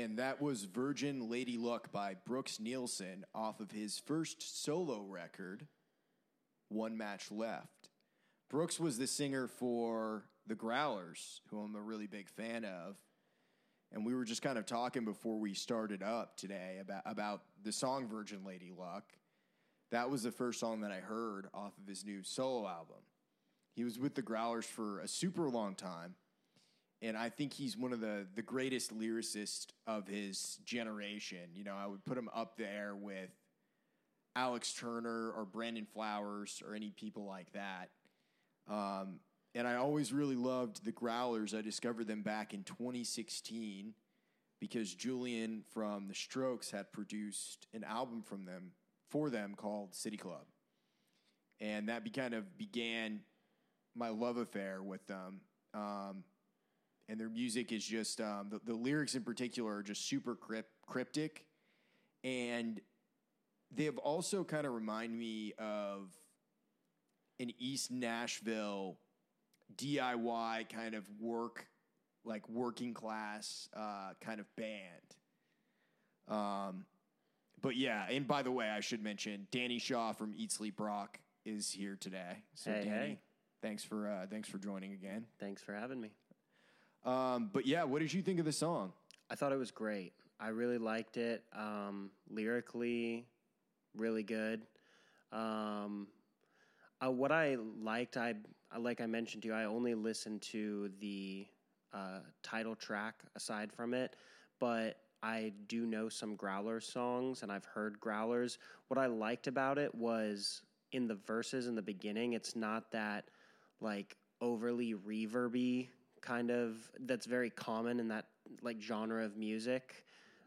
And that was Virgin Lady Luck by Brooks Nielsen off of his first solo record, One Match Left. Brooks was the singer for The Growlers, who I'm a really big fan of. And we were just kind of talking before we started up today about, about the song Virgin Lady Luck. That was the first song that I heard off of his new solo album. He was with The Growlers for a super long time and I think he's one of the the greatest lyricists of his generation. You know, I would put him up there with Alex Turner or Brandon Flowers or any people like that. Um, and I always really loved the Growlers. I discovered them back in 2016 because Julian from The Strokes had produced an album from them for them called City Club, and that be kind of began my love affair with them. Um, and their music is just, um, the, the lyrics in particular are just super crypt, cryptic. And they have also kind of remind me of an East Nashville DIY kind of work, like working class uh, kind of band. Um, but yeah, and by the way, I should mention Danny Shaw from Eat Sleep Rock is here today. So Hey, Danny, hey. thanks for uh, thanks for joining again. Thanks for having me. Um, but yeah, what did you think of the song? I thought it was great. I really liked it. Um, lyrically, really good. Um, uh, what I liked, I I- like I mentioned to you, I only listened to the uh, title track aside from it, but I do know some Growlers songs, and I've heard Growlers. What I liked about it was in the verses in the beginning, it's not that like overly reverby kind of that's very common in that like genre of music.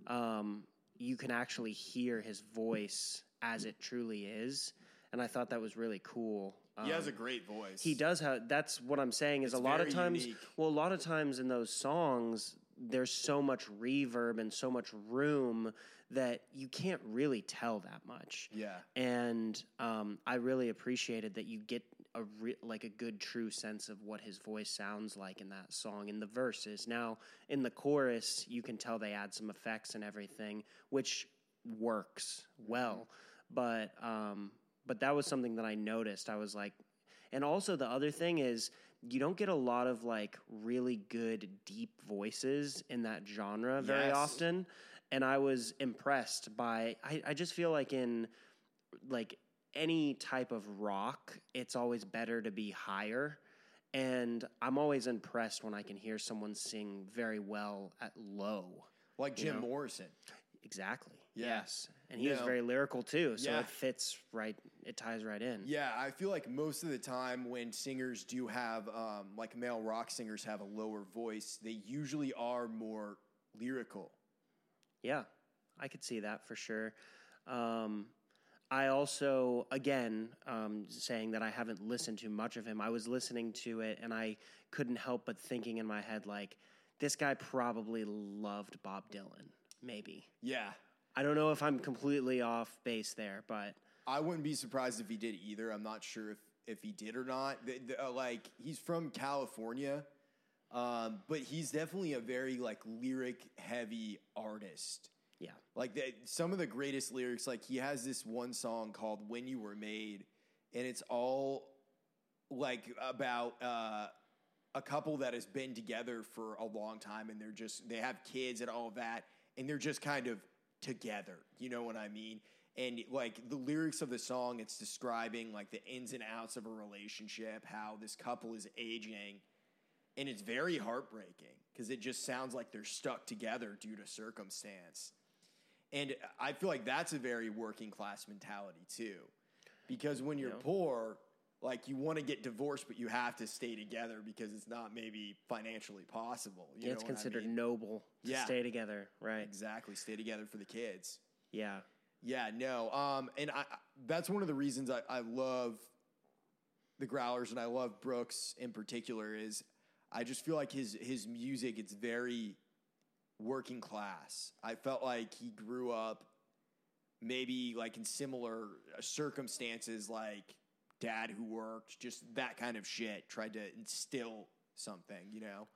Um, you can actually hear his voice as it truly is, and I thought that was really cool. He has Um, a great voice. he does have. That's what I'm saying. Is It's a lot of times. unique. Well, a lot of times in those songs, there's so much reverb and so much room that you can't really tell that much. Yeah. And um, I really appreciated that you get a re- like a good true sense of what his voice sounds like in that song in the verses. Now in the chorus, you can tell they add some effects and everything, which works well. But um, but that was something that I noticed. I was like, and also the other thing is you don't get a lot of like really good deep voices in that genre very Yes. often. And I was impressed by I, I just feel like in like any type of rock, it's always better to be higher. And I'm always impressed when I can hear someone sing very well at low. Like You Jim know? Morrison. Exactly. Yeah. Yes. And he was very lyrical too. So Yeah. it fits right, it ties right in. Yeah, I feel like most of the time when singers do have, um, like male rock singers have a lower voice, they usually are more lyrical. Yeah, I could see that for sure. Um, I also, again, um, saying that I haven't listened to much of him. I was listening to it and I couldn't help but thinking in my head, like, this guy probably loved Bob Dylan. Maybe. Yeah, I don't know if I'm completely off base there, but I wouldn't be surprised if he did either. I'm not sure if, if he did or not. The, the, uh, like he's from California, um, but he's definitely a very like lyric heavy artist. Yeah. Like the, some of the greatest lyrics, like he has this one song called "When You Were Made," and it's all like about uh, a couple that has been together for a long time, and they're just they have kids and all of that, and they're just kind of together. You know what I mean? And like the lyrics of the song, it's describing like the ins and outs of a relationship, how this couple is aging, and it's very heartbreaking because it just sounds like they're stuck together due to circumstance. And I feel like that's a very working class mentality too. Because when you're Yeah. poor, like you want to get divorced, but you have to stay together because it's not maybe financially possible. You Yeah, it's what I considered mean? noble to Yeah. stay together, right? Exactly. Stay together for the kids. Yeah. Yeah, no. Um, and I, I- that's one of the reasons I, I love the Growlers and I love Brooks in particular is I just feel like his his music it's very working class. I felt like he grew up maybe like in similar circumstances like dad who worked, just that kind of shit, tried to instill something, you know.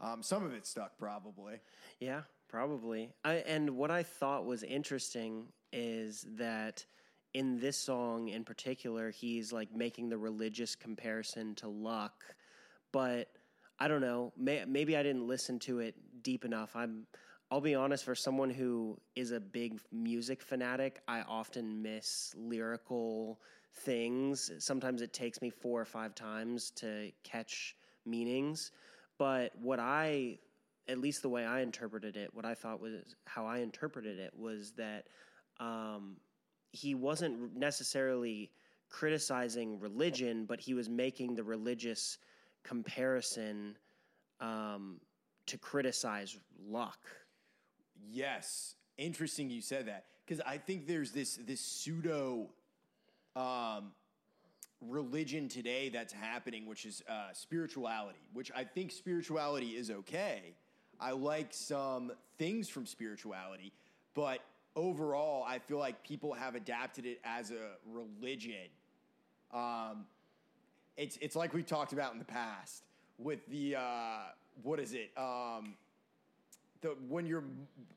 Um, some of it stuck probably. Yeah, probably. I, and what I thought was interesting is that in this song in particular, he's like making the religious comparison to luck, but I don't know. May, maybe I didn't listen to it deep enough. I'm. I'll be honest. For someone who is a big music fanatic, I often miss lyrical things. Sometimes it takes me four or five times to catch meanings. But what I at least the way I interpreted it, what I thought was how I interpreted it was that um, he wasn't necessarily criticizing religion, but he was making the religious comparison um, to criticize luck. Yes, interesting you said that because I think there's this this pseudo um, religion today that's happening, which is uh, spirituality. Which I think spirituality is okay. I like some things from spirituality, but overall, I feel like people have adapted it as a religion. Um, it's it's like we've talked about in the past with the uh, what is it? Um, the when your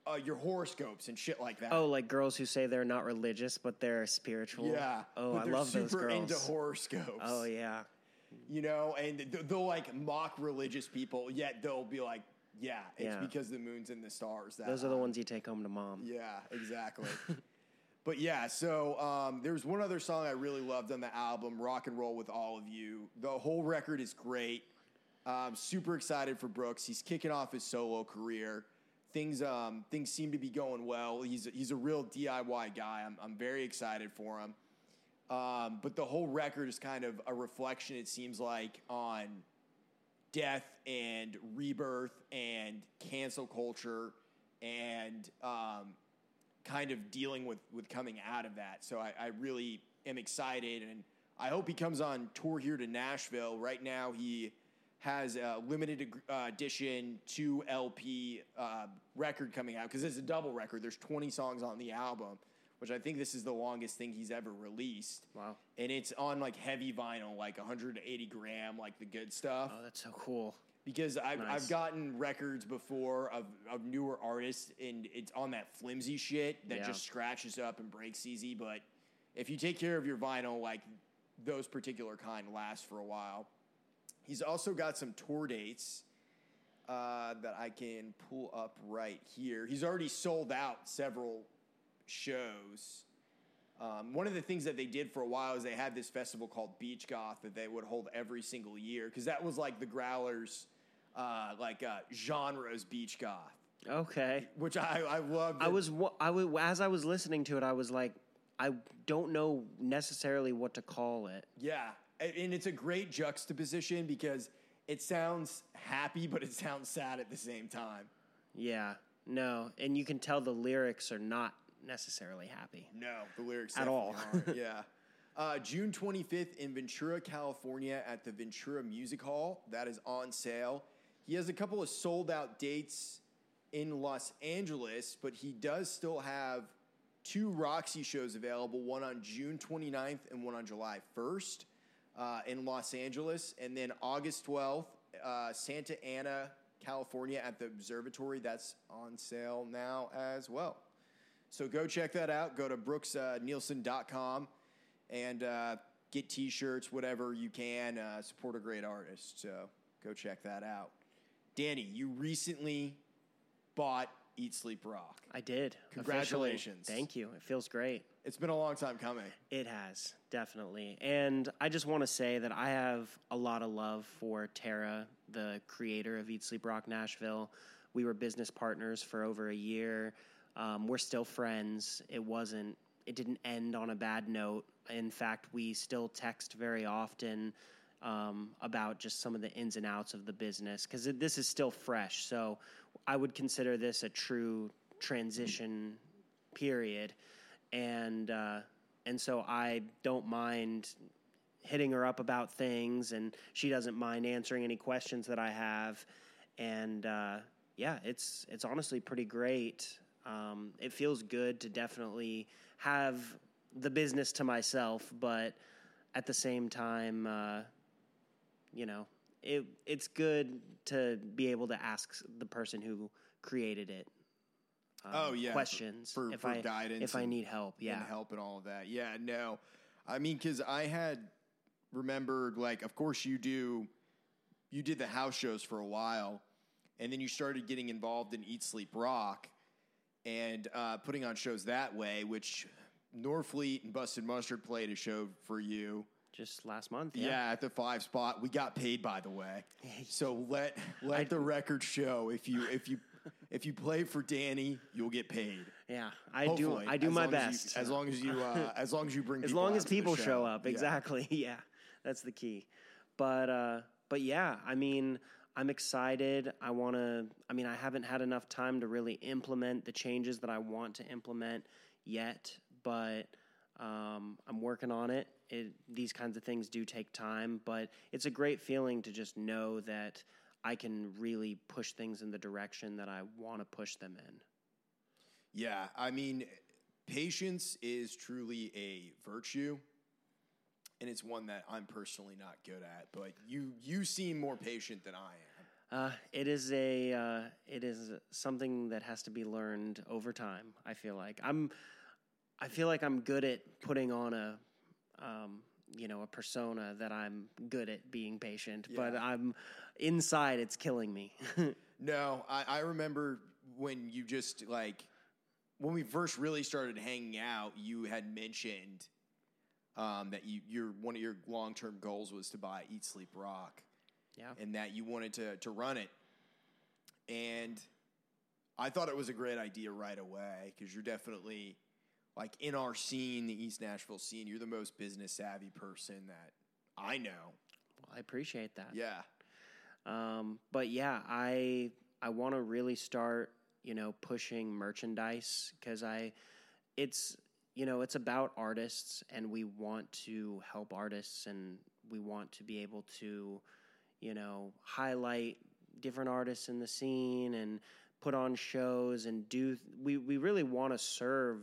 uh, your horoscopes and shit like that. Oh, like girls who say they're not religious but they're spiritual. yeah. Oh, I love those super girls. into horoscopes. oh yeah. you know, and th- they'll like mock religious people, yet they'll be like, "Yeah, it's Yeah. because the moon's in the stars." That Those are the high." ones you take home to mom. Yeah, exactly. but yeah, so um, there's one other song I really loved on the album, "Rock and Roll with All of You." The whole record is great. Um, super excited for Brooks. He's kicking off his solo career. Things um, things seem to be going well. He's he's a real DIY guy. I'm I'm very excited for him. Um, but the whole record is kind of a reflection. It seems like on death and rebirth and cancel culture and um, kind of dealing with with coming out of that. So I, I really am excited, and I hope he comes on tour here to Nashville. Right now, he has a limited uh, edition two LP uh, record coming out because it's a double record. There's 20 songs on the album, which I think this is the longest thing he's ever released. Wow. And it's on like heavy vinyl, like 180 gram, like the good stuff Oh, that's so cool. Because I've, Nice. I've gotten records before of, of newer artists and it's on that flimsy shit that Yeah. just scratches up and breaks easy. But if you take care of your vinyl, like those particular kind last for a while. He's also got some tour dates uh, that I can pull up right here. He's already sold out several shows. Um, one of the things that they did for a while is they had this festival called Beach Goth that they would hold every single year because that was like the Growlers, uh, like uh, genres Beach Goth, Okay. which I I loved. I was wa- I was as I was listening to it, I was like, I don't know necessarily what to call it. yeah, and it's a great juxtaposition because it sounds happy but it sounds sad at the same time. Yeah. No, and you can tell the lyrics are not necessarily happy. No, the lyrics At all. yeah. Uh, June 25th in Ventura, California, at the Ventura Music Hall. That is on sale. He has a couple of sold out dates in Los Angeles, but he does still have two Roxy shows available one on June 29th and one on July 1st uh, in Los Angeles. And then August 12th, uh, Santa Ana, California, at the Observatory. That's on sale now as well. So go check that out. Go to brooksnielsen.com and uh, get t shirts, whatever you can. Uh, support a great artist. So go check that out. Danny, you recently bought Eat Sleep Rock. I did. officially. Congratulations. Thank you. It feels great. It's been a long time coming. It has, definitely. And I just want to say that I have a lot of love for Tara, the creator of Eat Sleep Rock Nashville. We were business partners for over a year. Um, we're still friends. It wasn't, it didn't end on a bad note. In fact, we still text very often um, about just some of the ins and outs of the business because this is still fresh. So I would consider this a true transition period, and uh, and so I don't mind hitting her up about things, and she doesn't mind answering any questions that I have, and uh, yeah, it's it's honestly pretty great. Um, it feels good to definitely have the business to myself, but at the same time, uh, you know, it it's good to be able to ask the person who created it. um, Oh, yeah, questions for- if for I guidance if I need help. Yeah, and help and all of that. Yeah, no. I mean, because I had remembered, like, of course you do, you did the house shows for a while, and then you started getting involved in Eat Sleep Rock and uh, putting on shows that way, which Norfleet and Busted Mustard played a show for you. Just last month. Yeah. Yeah, at the five spot. We got paid by the way. So let let the record show if you if you if you play for Danny, you'll get paid. Yeah, I Hopefully, do. I do my long as you- best. as long as you, uh, as long as you bring, as long as people show up Yeah. exactly yeah that's the key but uh but yeah i mean i'm excited i want to i mean i haven't had enough time to really implement the changes that i want to implement yet but um, i'm working on it. It these kinds of things do take time but it's a great feeling to just know that i can really push things in the direction that i want to push them in Yeah, I mean, patience is truly a virtue, and it's one that I'm personally not good at. But you, you seem more patient than I am. Uh, it is a uh, it is something that has to be learned over time. I feel like I'm I feel like I'm good at putting on a um, you know a persona that I'm good at being patient, but I'm inside it's killing me. No, I, I remember when you just like when we first really started hanging out. You had mentioned um, that you your one of your long term goals was to buy Eat Sleep Rock. yeah. and that you wanted to to run it. And I thought it was a great idea right away because you're definitely like in our scene, the East Nashville scene. You're the most business savvy person that I know. Well, I appreciate that. Yeah, Um, but yeah, I I want to really start, you know, pushing merchandise because I, it's you know, it's about artists, and we want to help artists, and we want to be able to, you know, highlight different artists in the scene and put on shows and do. We we really want to serve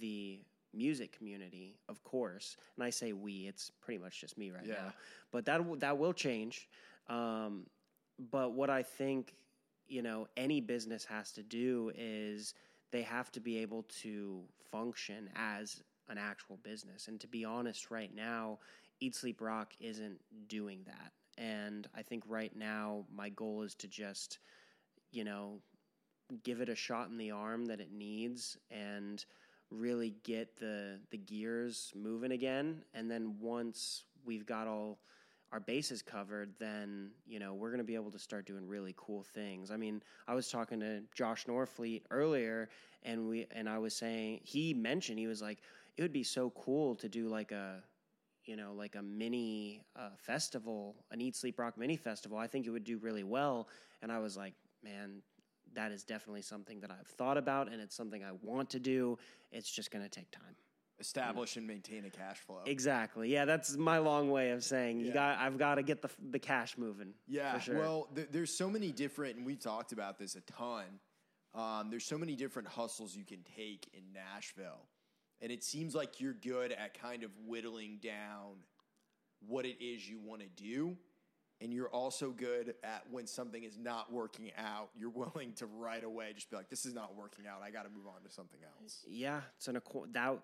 the music community, of course. And I say we; it's pretty much just me right Yeah. now. But that that will change. Um, but what I think, you know, any business has to do is they have to be able to function as an actual business. And to be honest, right now, Eat Sleep Rock isn't doing that. And I think right now, my goal is to just, you know, give it a shot in the arm that it needs and really get the the gears moving again. And then once we've got all our bases covered then you know we're going to be able to start doing really cool things. I mean i was talking to josh norfleet earlier and we and i was saying he mentioned he was like it would be so cool to do like a you know like a mini uh, festival an eat sleep rock mini festival. I think it would do really well. And i was like man that is definitely something that I've thought about and it's something I want to do. It's just going to take time. establish and maintain a cash flow. Exactly. Yeah, that's my long way of saying you Yeah. got I've got to get the the cash moving. Yeah, for sure. well, th- there's so many different, and we talked about this a ton. Um, there's so many different hustles you can take in Nashville, and it seems like you're good at kind of whittling down what it is you want to do, and you're also good at when something is not working out, you're willing to right away just be like, "This is not working out. I got to move on to something else." yeah, it's an acqu- that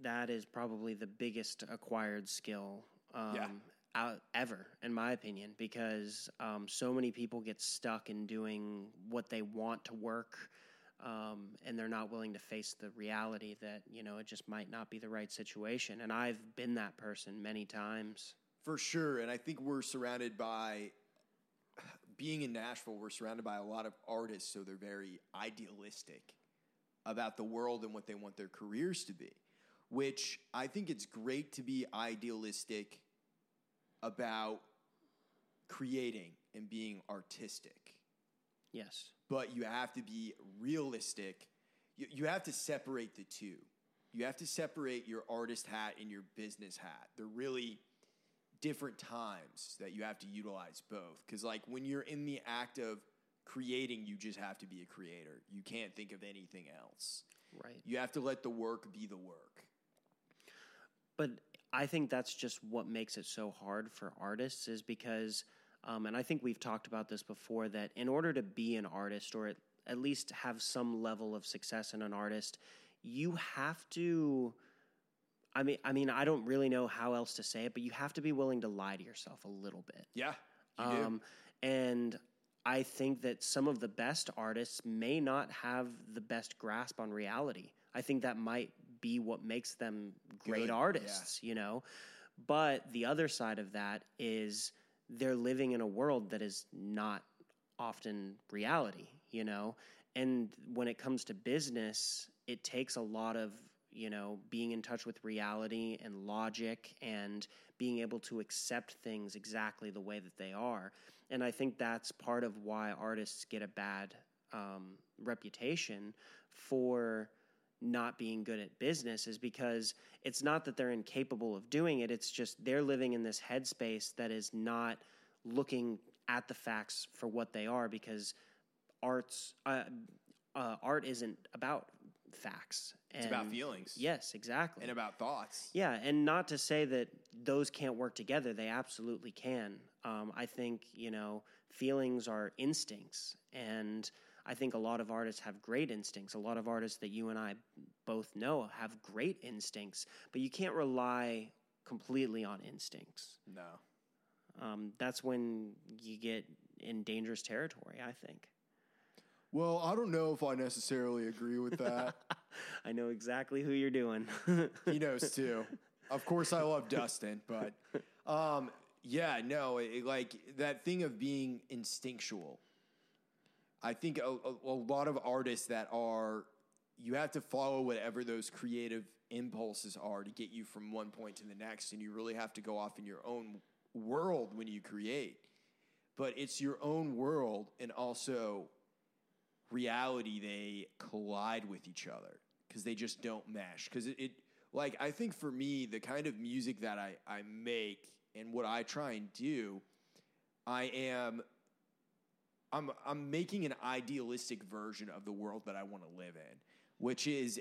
that is probably the biggest acquired skill um, Yeah. out ever, in my opinion, because um, so many people get stuck in doing what they want to work. Um, and they're not willing to face the reality that you know it just might not be the right situation. And I've been that person many times. For sure. And I think we're surrounded by, being in Nashville, we're surrounded by a lot of artists, so they're very idealistic about the world and what they want their careers to be, which I think it's great to be idealistic about creating and being artistic, Yes. but you have to be realistic. You, you have to separate the two. You have to separate your artist hat and your business hat. They're really different times that you have to utilize both. Because, like, when you're in the act of creating, you just have to be a creator. You can't think of anything else. Right. You have to let the work be the work. But I think that's just what makes it so hard for artists is because, um, and I think we've talked about this before, that in order to be an artist or at, at least have some level of success in an artist, you have to. I mean, I mean, I don't really know how else to say it, but you have to be willing to lie to yourself a little bit. Yeah, you do. Um, and I think that some of the best artists may not have the best grasp on reality. I think that might be what makes them great Good, artists, you know? But the other side of that is they're living in a world that is not often reality, you know? and when it comes to business, it takes a lot of you know being in touch with reality and logic and being able to accept things exactly the way that they are. And I think that's part of why artists get a bad um, reputation for not being good at business is because it's not that they're incapable of doing it it's just they're living in this headspace that is not looking at the facts for what they are because arts uh, uh, art isn't about facts It's about feelings. yes exactly And about thoughts. yeah, and not to say that those can't work together. They absolutely can. Um, I think, you know, feelings are instincts. And I think a lot of artists have great instincts. A lot of artists that you and I both know have great instincts, but you can't rely completely on instincts. No. Um, that's when you get in dangerous territory, I think. Well, I don't know if I necessarily agree with that. I know exactly who you're doing. he knows too. Of course, I love Dustin, but um, yeah, no, it, like that thing of being instinctual. I think a, a, a lot of artists that are, you have to follow whatever those creative impulses are to get you from one point to the next, and you really have to go off in your own world when you create. But it's your own world and also reality they collide with each other because they just don't mesh. Because it, it like i think for me the kind of music that I, I make and what i try and do i am i'm i'm making an idealistic version of the world that i want to live in which is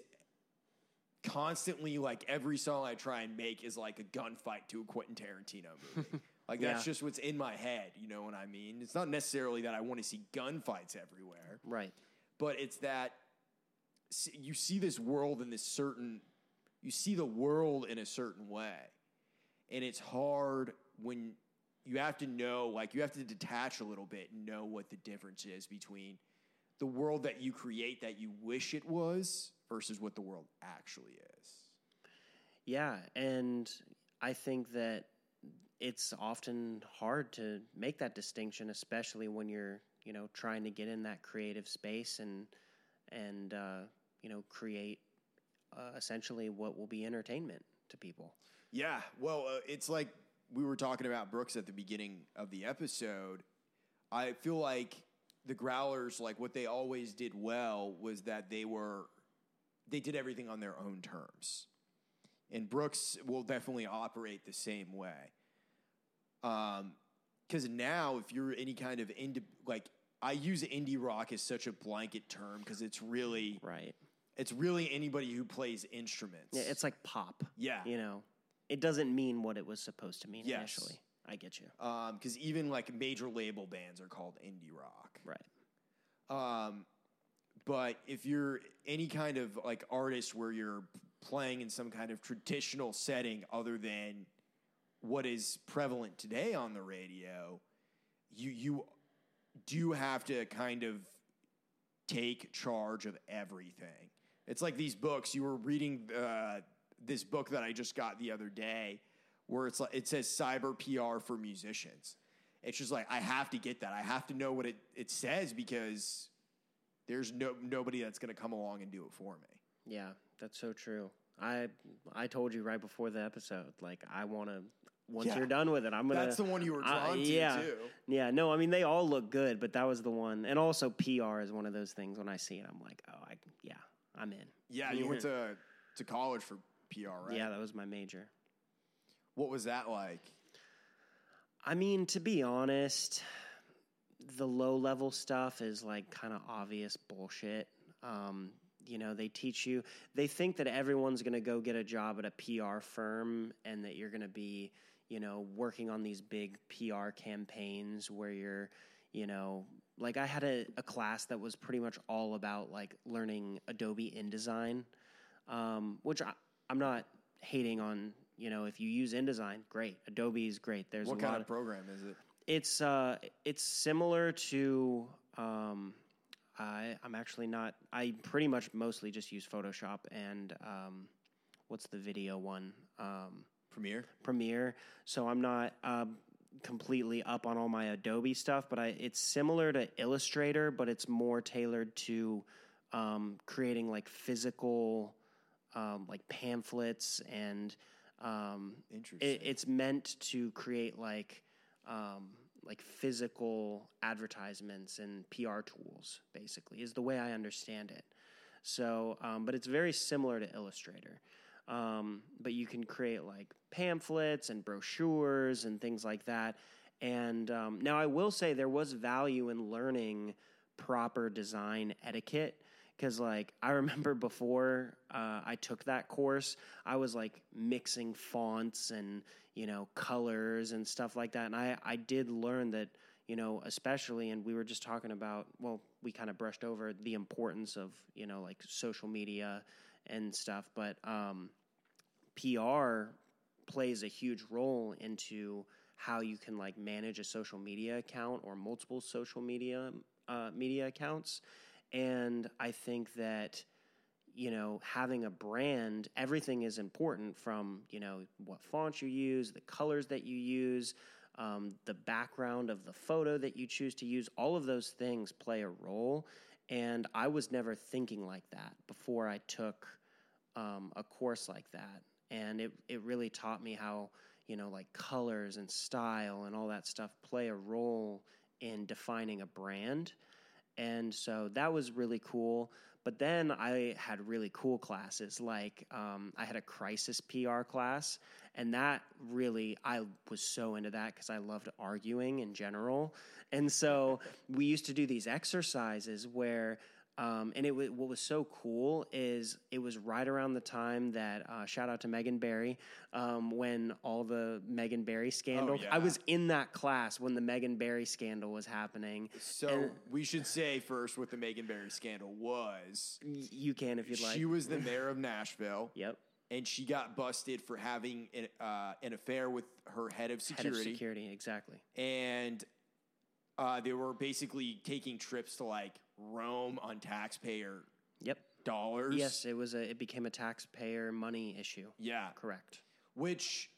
constantly like every song i try and make is like a gunfight to a quentin tarantino movie like that's Yeah. just what's in my head you know what i mean it's not necessarily that i want to see gunfights everywhere right. but it's that you see this world in this certain you see the world in a certain way and it's hard when you have to know like you have to detach a little bit and know what the difference is between the world that you create that you wish it was versus what the world actually is Yeah, and I think that it's often hard to make that distinction, especially when you're, you know, trying to get in that creative space and and uh, you know create uh, essentially what will be entertainment to people. Yeah, well, uh, it's like we were talking about Brooks at the beginning of the episode. I feel like the Growlers, like what they always did well, was that they were they did everything on their own terms, and Brooks will definitely operate the same way. Um, because now if you're any kind of indie, like I use indie rock as such a blanket term because it's really Right. it's really anybody who plays instruments. Yeah, it's like pop. Yeah. You know, it doesn't mean what it was supposed to mean Yes. initially. I get you. because even like major label bands are called indie rock. Right. Um, but if you're any kind of like artist where you're playing in some kind of traditional setting other than what is prevalent today on the radio, you you do have to kind of take charge of everything. It's like these books. You were reading uh, this book that I just got the other day, where it's like it says cyber PR for musicians. It's just like I have to get that. I have to know what it, it says because there's no nobody that's going to come along and do it for me. Yeah, that's so true. I I told you right before the episode, like I want to. Once Yeah. you're done with it, I'm gonna. That's the one you were drawn to yeah, too. yeah. No, I mean they all look good, but that was the one. And also PR is one of those things. When I see it, I'm like, oh, I yeah, I'm in. Yeah, you went to to college for PR, right? Yeah, that was my major. What was that like? I mean, to be honest, the low level stuff is like kind of obvious bullshit. Um, you know, they teach you, they think that everyone's going to go get a job at a PR firm and that you're going to be, you know, working on these big PR campaigns where you're, you know, like I had a, a class that was pretty much all about like learning Adobe InDesign, um, which I, I'm not hating on. You know, if you use InDesign, great. Adobe is great. There's What a kind lot of program is it? it's uh, it's similar to. Um, I I'm actually not. I pretty much mostly just use Photoshop and um, what's the video one? Um, Premiere. Premiere. So I'm not. Um, completely up on all my Adobe stuff, but I it's similar to Illustrator, but it's more tailored to um, creating like physical um, like pamphlets and um, Interesting. it, it's meant to create like um, like physical advertisements and PR tools. Basically, is the way I understand it. So, um, but it's very similar to Illustrator. Um, but you can create like pamphlets and brochures and things like that. And um, now I will say there was value in learning proper design etiquette because like i remember before uh, i took that course i was like mixing fonts and you know colors and stuff like that and i i did learn that you know especially and we were just talking about well we kind of brushed over the importance of you know like social media and stuff but um pr plays a huge role into how you can like manage a social media account or multiple social media uh, media accounts and I think that, you know, having a brand, everything is important from, you know, what fonts you use, the colors that you use, um, the background of the photo that you choose to use. All of those things play a role. And I was never thinking like that before I took um, a course like that. And it, it really taught me how, you know, like colors and style and all that stuff play a role in defining a brand. And so that was really cool. But then I had really cool classes. Like um, I had a crisis PR class, and that really, I was so into that because I loved arguing in general. And so we used to do these exercises where um, and it w- what was so cool is it was right around the time that uh, shout out to Megan Barry um, when all the Megan Barry scandal. yeah. I was in that class when the Megan Barry scandal was happening. so and- we should say first what the Megan Barry scandal was. Y- you can if you'd like. She was the mayor of Nashville. Yep. and she got busted for having an, uh, an affair with her head of Head security. of security, exactly. And uh, they were basically taking trips to like Rome on taxpayer Yep. dollars. Yes, it was a. It became a taxpayer money issue. Yeah. Correct. Which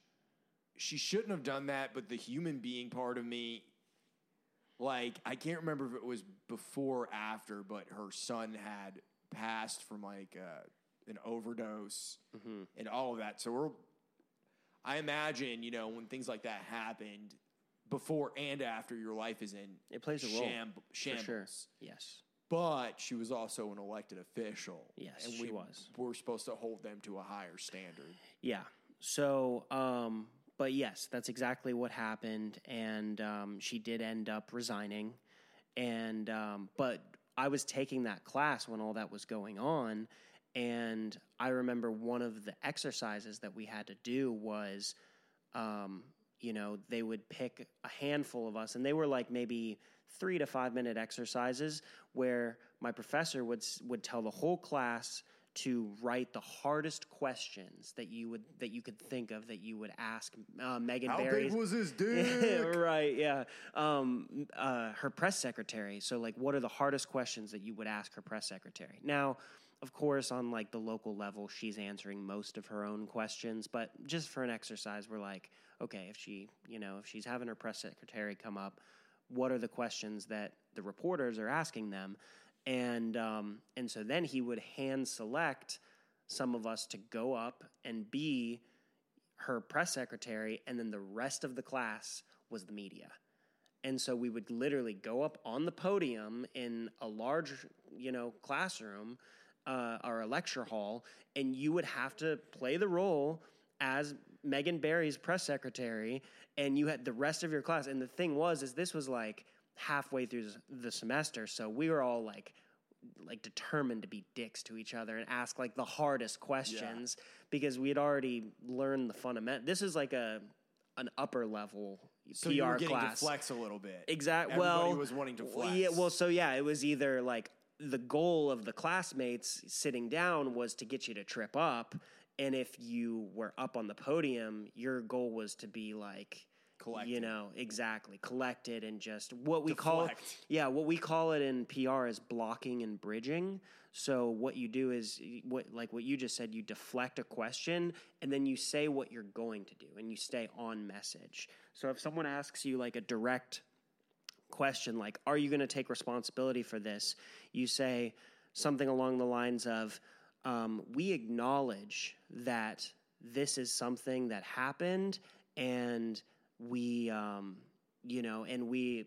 she shouldn't have done that, but the human being part of me, like, I can't remember if it was before or after, but her son had passed from like uh, an overdose Mm-hmm. and all of that. So we're, I imagine, you know, when things like that happened, before and after your life is in It plays a role. sham- for shambles. sure. Yes. But she was also an elected official. Yes, and she we was. We're supposed to hold them to a higher standard. Yeah. So, um, but yes, that's exactly what happened, and um, she did end up resigning. And um, but I was taking that class when all that was going on, and I remember one of the exercises that we had to do was, um, you know, they would pick a handful of us, and they were like maybe three to five minute exercises where my professor would would tell the whole class to write the hardest questions that you would that you could think of that you would ask uh, Megan How Barry's big was his dick? right, yeah. Um, uh, her press secretary. So, like, what are the hardest questions that you would ask her press secretary? Now, of course, on like the local level, she's answering most of her own questions. But just for an exercise, we're like, okay, if she, you know, if she's having her press secretary come up, what are the questions that the reporters are asking them? And um, and so then he would hand select some of us to go up and be her press secretary, and then the rest of the class was the media. And so we would literally go up on the podium in a large, you know, classroom uh, or a lecture hall, and you would have to play the role as Megan Barry's press secretary, and you had the rest of your class. And the thing was, is this was like halfway through the semester, so we were all like like determined to be dicks to each other and ask like the hardest questions because we had already learned the fundament. This is like a an upper level So PR you were getting class. to flex a little bit. Exactly. Well, was wanting to flex. Yeah. Well, so yeah, it was either like the goal of the classmates sitting down was to get you to trip up, and if you were up on the podium, your goal was to be like. You know exactly collected and just what we call Deflect. yeah what we call it in PR is blocking and bridging. So what you do is what like what you just said, you deflect a question and then you say what you're going to do and you stay on message. So if someone asks you like a direct question like are you going to take responsibility for this you say something along the lines of um, we acknowledge that this is something that happened and we um, you know and we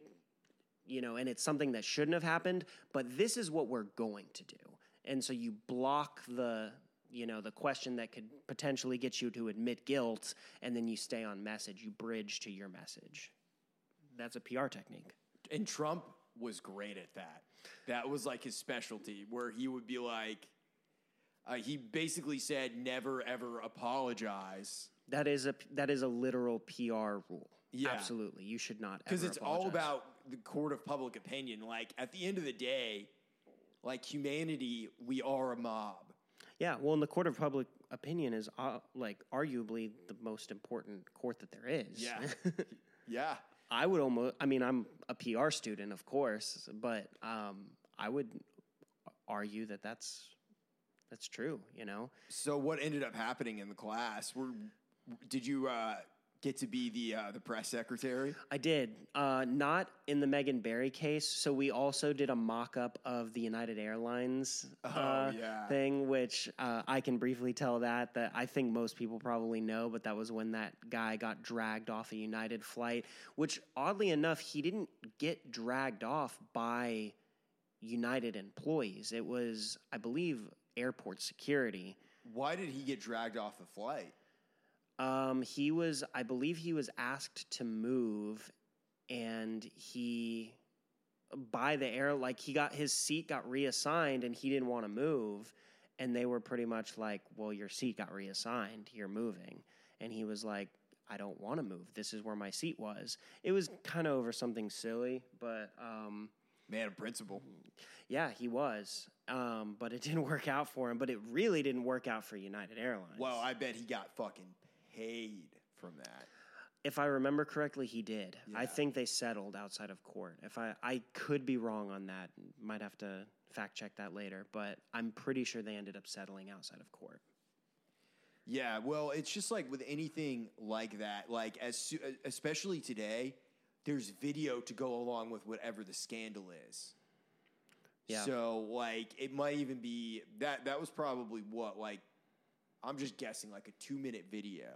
you know and it's something that shouldn't have happened but this is what we're going to do. And so you block the you know the question that could potentially get you to admit guilt and then you stay on message. You bridge to your message. That's a pr technique. And Trump was great at that. That was like his specialty, where he would be like, uh, he basically said, never ever apologize. That is a that is a literal PR rule. Yeah. Absolutely, you should not Because it's all about the court of public opinion. Like, at the end of the day, like humanity, we are a mob. yeah. Well, in the court of public opinion is uh, like arguably the most important court that there is. Yeah. Yeah. I would almost. I mean, I'm a PR student, of course, but um, I would argue that that's that's true. You know, So what ended up happening in the class? Were, did you uh, get to be the uh, the press secretary? I did. Uh, not in the Megan Barry case. So we also did a mock up of the United Airlines uh, Oh, yeah. thing, which uh, I can briefly tell that that I think most people probably know, but that was when that guy got dragged off a United flight. Which oddly enough, he didn't get dragged off by United employees. It was, I believe, airport security. Why did he get dragged off the flight? Um, he was, I believe, he was asked to move, and he, by the air, like he got his seat got reassigned, and he didn't want to move, and they were pretty much like, "Well, your seat got reassigned, you're moving," and he was like, "I don't want to move. This is where my seat was." It was kind of over something silly, but um, Man of principle. yeah, he was. Um, but it didn't work out for him. But it really didn't work out for United Airlines. Well, I bet he got fucking paid from that. If I remember correctly, he did. I think they settled outside of court. If I, I could be wrong on that, might have to fact check that later. But I'm pretty sure they ended up settling outside of court. Yeah, well, it's just like with anything like that, like as especially today, there's video to go along with whatever the scandal is. Yeah. So like it might even be that that was probably what like I'm just guessing like a 2-minute video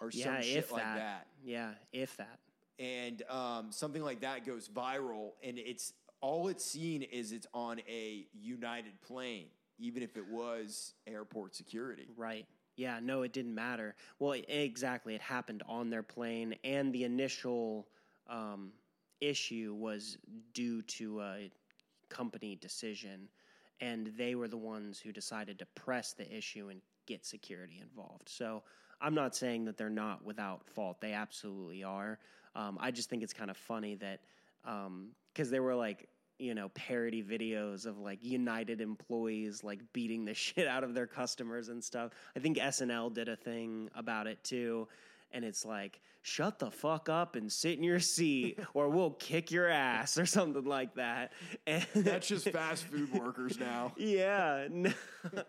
or Yeah, some shit if like that. that. Yeah, if that. And um, something like that goes viral and it's all it's seen is it's on a United plane, even if it was airport security. Right. Yeah, no, it didn't matter. Well, e- exactly. It happened on their plane, and the initial um, issue was due to a company decision, and they were the ones who decided to press the issue and get security involved. So I'm not saying that they're not without fault. They absolutely are. Um, I just think it's kind of funny that because there were like you know parody videos of like United employees like beating the shit out of their customers and stuff. I think SNL did a thing about it too. And it's like, shut the fuck up and sit in your seat, or we'll kick your ass, or something like that. And That's just fast food workers now. yeah no.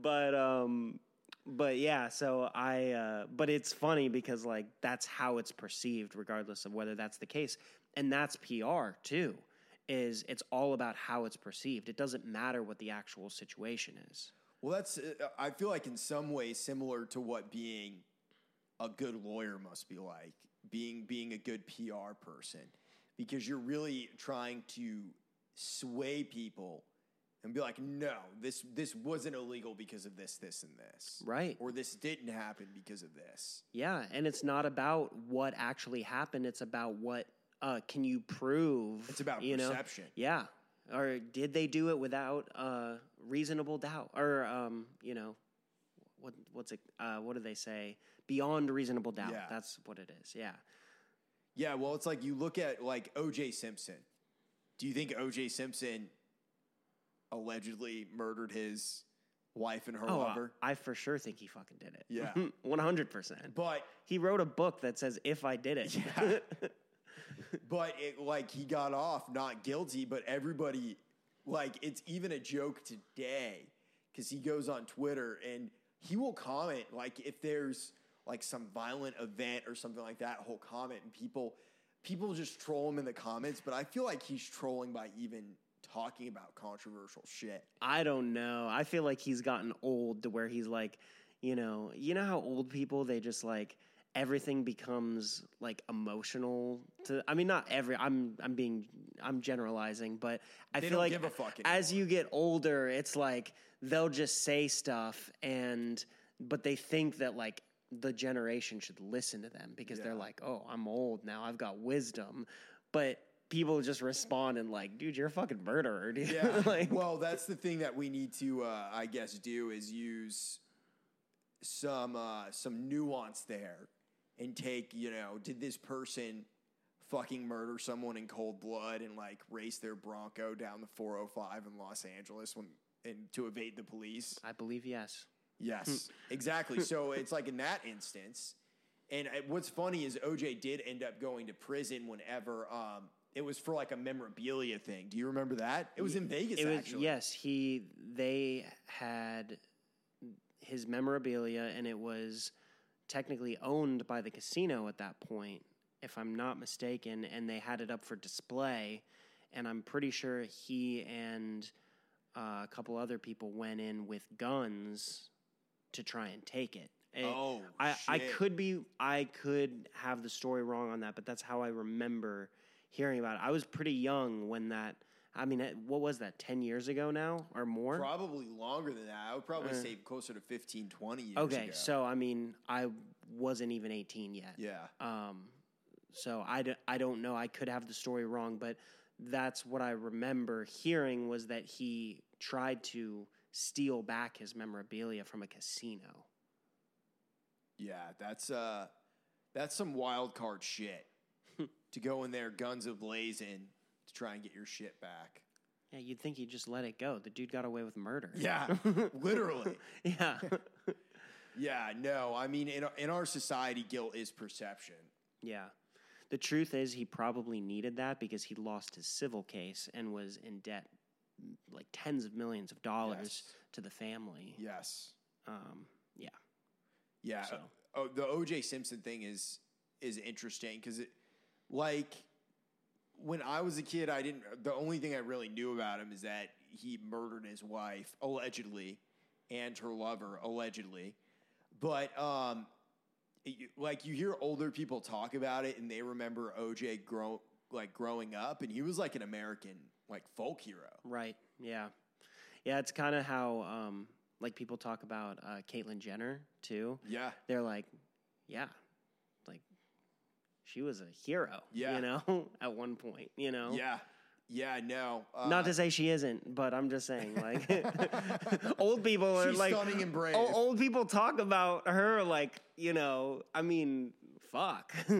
but um but yeah so i uh but it's funny because like that's how it's perceived regardless of whether that's the case and that's pr too is it's all about how it's perceived it doesn't matter what the actual situation is Well, that's uh, I feel like in some way similar to what being a good lawyer must be like, being being a good PR person, because you're really trying to sway people and be like, no, this this wasn't illegal because of this, this, and this, Right. Or this didn't happen because of this. yeah and it's not about what actually happened it's about what uh can you prove It's about you know? perception. Yeah. Or did they do it without uh, reasonable doubt? Or um, you know, what what's it? Uh, what do they say? Beyond reasonable doubt. Yeah. That's what it is. Yeah. Yeah, well, it's like you look at like O.J. Simpson. Do you think O.J. Simpson allegedly murdered his wife and her Oh, lover? I for sure think he fucking did it. Yeah. One hundred percent. But He wrote a book that says "If I did it." Yeah. but it, like he got off not guilty, but everybody Like it's even a joke today because he goes on Twitter and he will comment like if there's like some violent event or something like that, he'll comment and people people just troll him in the comments. But I feel like he's trolling by even talking about controversial shit. I don't know. I feel like he's gotten old to where he's like, you know, you know how old people they just like everything becomes like emotional to I mean not every I'm I'm being I'm generalizing, but I They feel like give a fuck as you get older, it's like they'll just say stuff and but they think that like the generation should listen to them because they're like, "Oh, I'm old now. I've got wisdom." But people just respond and like, "Dude, you're a fucking murderer." Dude. Yeah. like, well, that's the thing that we need to, uh, I guess, do is use some uh, some nuance there and take, you know, did this person fucking murder someone in cold blood and like race their Bronco down the 405 in Los Angeles when and to evade the police? I believe yes. Yes, exactly. So it's like in that instance, and what's funny is OJ did end up going to prison whenever um, it was for like a memorabilia thing. Do you remember that? It was in Vegas. It was actually. yes, he they had his memorabilia and it was technically owned by the casino at that point, if I'm not mistaken, and they had it up for display and I'm pretty sure he and uh, a couple other people went in with guns to try and take it. And Oh, I, I could be I could have the story wrong on that, but that's how I remember hearing about it. I was pretty young when that. I mean, what was that? Ten years ago now or more? Probably longer than that. I would probably Uh. say closer to 15, 20 years okay, ago. so I mean, I wasn't even eighteen yet. yeah. Um, so I, d- I don't know. I could have the story wrong, but that's what I remember hearing was that he tried to steal back his memorabilia from a casino. Yeah, that's uh that's some wild card shit. to go in there guns a blazing to try and get your shit back. Yeah, you'd think he'd just let it go. The dude got away with murder. Yeah, literally. yeah. Yeah, no. I mean, in in our society, guilt is perception. Yeah. The truth is, he probably needed that because he lost his civil case and was in debt like tens of millions of dollars Yes. to the family. Yes. Um, yeah. Yeah. So- Oh, the OJ Simpson thing is is interesting because it, like, when I was a kid, I didn't. The only thing I really knew about him is that he murdered his wife allegedly, and her lover allegedly. But um, like you hear older people talk about it, and they remember OJ grow like growing up, and he was like an American like folk hero. Right. Yeah. Yeah. It's kind of how, um, like, people talk about uh, Caitlyn Jenner, too. Yeah. They're like, yeah, like, she was a hero, Yeah. you know, at one point, you know? Yeah. Yeah. No. Uh, Not to say she isn't, but I'm just saying, like, old people are She's like, stunning and brave. o- old people talk about her like, you know, I mean, fuck.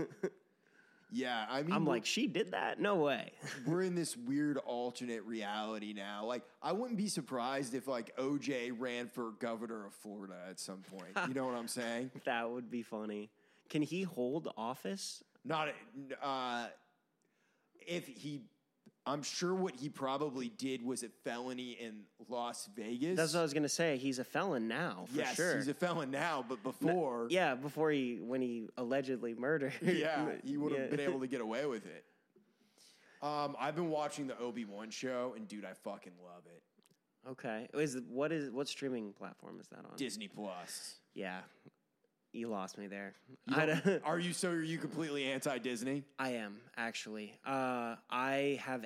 Yeah. I mean, I'm like, she did that? No way. we're in this weird alternate reality now. Like, I wouldn't be surprised if like OJ ran for governor of Florida at some point. You know what I'm saying? that would be funny. Can he hold office? Not uh, if he. I'm sure what he probably did was a felony in Las Vegas. That's what I was gonna say. He's a felon now, for yes, sure. he's a felon now, but before, yeah, before he when he allegedly murdered. yeah, he would have Yeah. been able to get away with it. Um, I've been watching the Obi Wan show, and dude, I fucking love it. Okay, is what is what streaming platform is that on? Disney Plus. yeah, you lost me there. You are you so? Are you completely anti Disney? I am actually. Uh, I have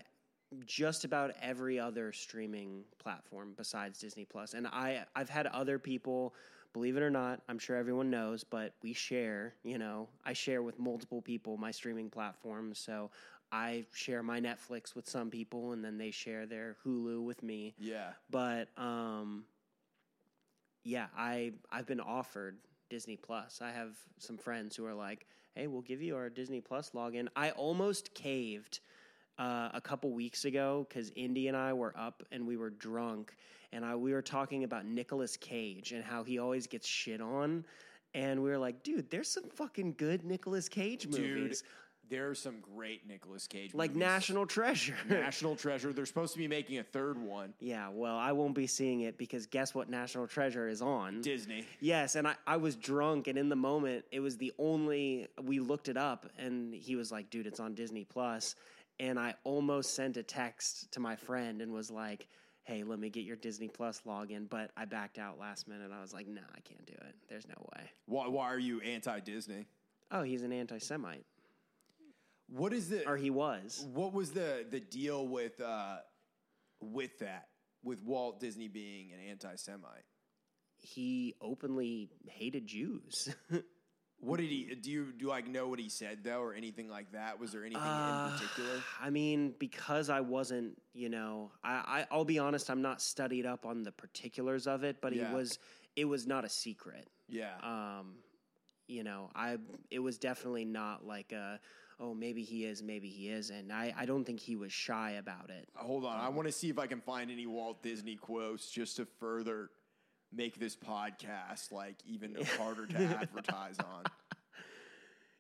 just about every other streaming platform besides Disney Plus, and I I've had other people. Believe it or not, I'm sure everyone knows, but we share. You know, I share with multiple people my streaming platforms. So I share my Netflix with some people, and then they share their Hulu with me. Yeah. But um, yeah, I I've been offered Disney Plus. I have some friends who are like, "Hey, we'll give you our Disney Plus login." I almost caved uh, a couple weeks ago because Indy and I were up and we were drunk, and I we were talking about Nicolas Cage and how he always gets shit on, and we were like, "Dude, there's some fucking good Nicolas Cage movies." There are some great Nicolas Cage movies. like. National Treasure. National Treasure. They're supposed to be making a third one. yeah, well, I won't be seeing it because guess what National Treasure is on? Disney. Yes, and I, I was drunk, and in the moment, it was the only we looked it up, and he was like, "Dude, it's on Disney Plus," and I almost sent a text to my friend and was like, "Hey, let me get your Disney Plus login," but I backed out last minute. I was like, "No, I can't do it. There's no way." Why, why are you anti Disney? Oh, he's an anti-Semite, What is the or he was. what was the the deal with uh with that with Walt Disney being an anti Semite? He openly hated Jews. What did he do? You do I know what he said though, or anything like that? Was there anything Uh, in particular? I mean, because I wasn't, you know, I, I I'll be honest, I'm not studied up on the particulars of it, but Yeah. it was it was not a secret. Yeah, Um, you know, I it was definitely not like a oh maybe he is, maybe he isn't. I I don't think he was shy about it. hold on. I want to see if I can find any Walt Disney quotes just to further make this podcast like even harder to advertise on.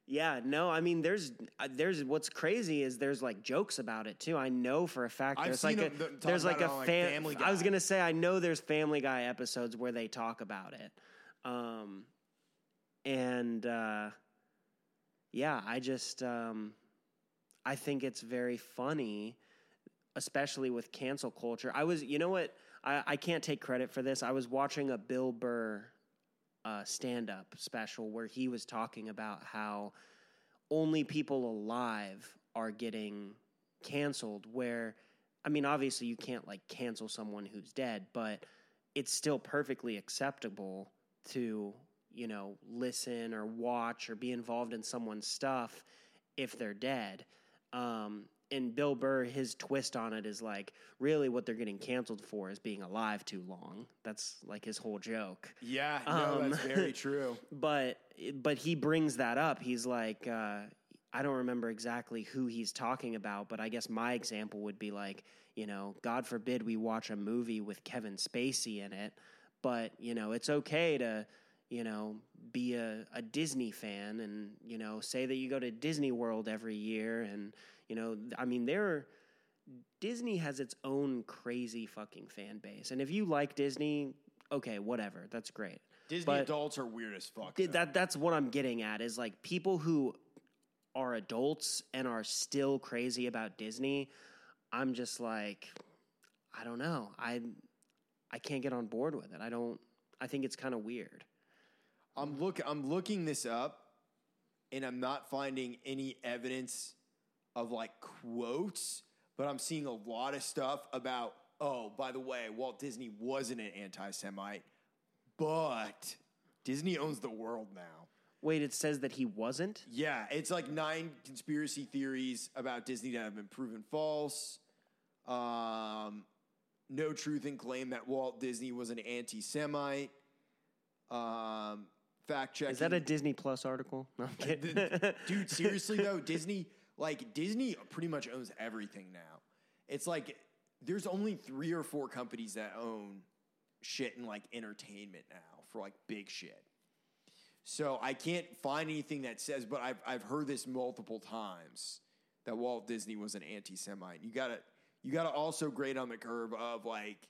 Yeah, no, I mean, there's uh, there's what's crazy is there's like jokes about it too. I know for a fact I've there's like a there's like a on, like, fam- Family I was gonna say I know there's Family Guy episodes where they talk about it, um, and uh, yeah, I just um, I think it's very funny, especially with cancel culture. I was, you know what, I, I can't take credit for this. I was watching a Bill Burr uh, stand up special where he was talking about how only people alive are getting canceled. Where, I mean, obviously you can't like cancel someone who's dead, but it's still perfectly acceptable to, you know, listen or watch or be involved in someone's stuff if they're dead. Um, and Bill Burr, his twist on it is like, really what they're getting canceled for is being alive too long. That's like his whole joke Yeah, no, Um, that's very true. but but he brings that up. He's like, uh, I don't remember exactly who he's talking about, but I guess my example would be like, you know, God forbid we watch a movie with Kevin Spacey in it, but you know, it's okay to, you know, be a, a Disney fan and you know say that you go to Disney World every year, and you know, I mean, there. Disney has its own crazy fucking fan base, and if you like Disney, okay, whatever, that's great. Disney But- adults are weird as fuck. Th- that that's what I'm getting at is like people who are adults and are still crazy about Disney. I'm just like, I don't know. I I can't get on board with it. I don't. I think it's kind of weird. I'm look I'm looking this up and I'm not finding any evidence of like quotes, but I'm seeing a lot of stuff about oh, by the way, Walt Disney wasn't an anti-Semite, but Disney owns the world now. Wait, it says that he wasn't. Yeah, it's like nine conspiracy theories about Disney that have been proven false. Um, no truth in claim that Walt Disney was an anti-Semite. Um, fact checking. Is that a Disney Plus article? No, I'm kidding. Dude, seriously though, Disney like Disney pretty much owns everything now. It's like there's only three or four companies that own shit in like entertainment now for like big shit. So I can't find anything that says, but I've I've heard this multiple times that Walt Disney was an anti-Semite. You gotta you gotta also grade on the curve of like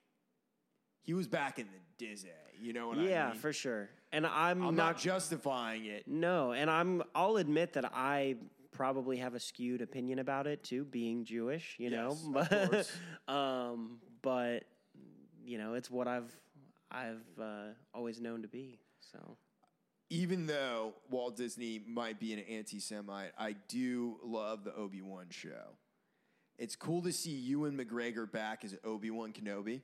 he was back in the Disney. You know what I mean? yeah, for sure. And I'm, I'm not not justifying it. No, and I'm I'll admit that I probably have a skewed opinion about it too, being Jewish, you Yes, know. But um but you know, it's what I've I've uh, always known to be. So even though Walt Disney might be an anti Semite, I do love the Obi Wan show. It's cool to see Ewan McGregor back as Obi Wan Kenobi.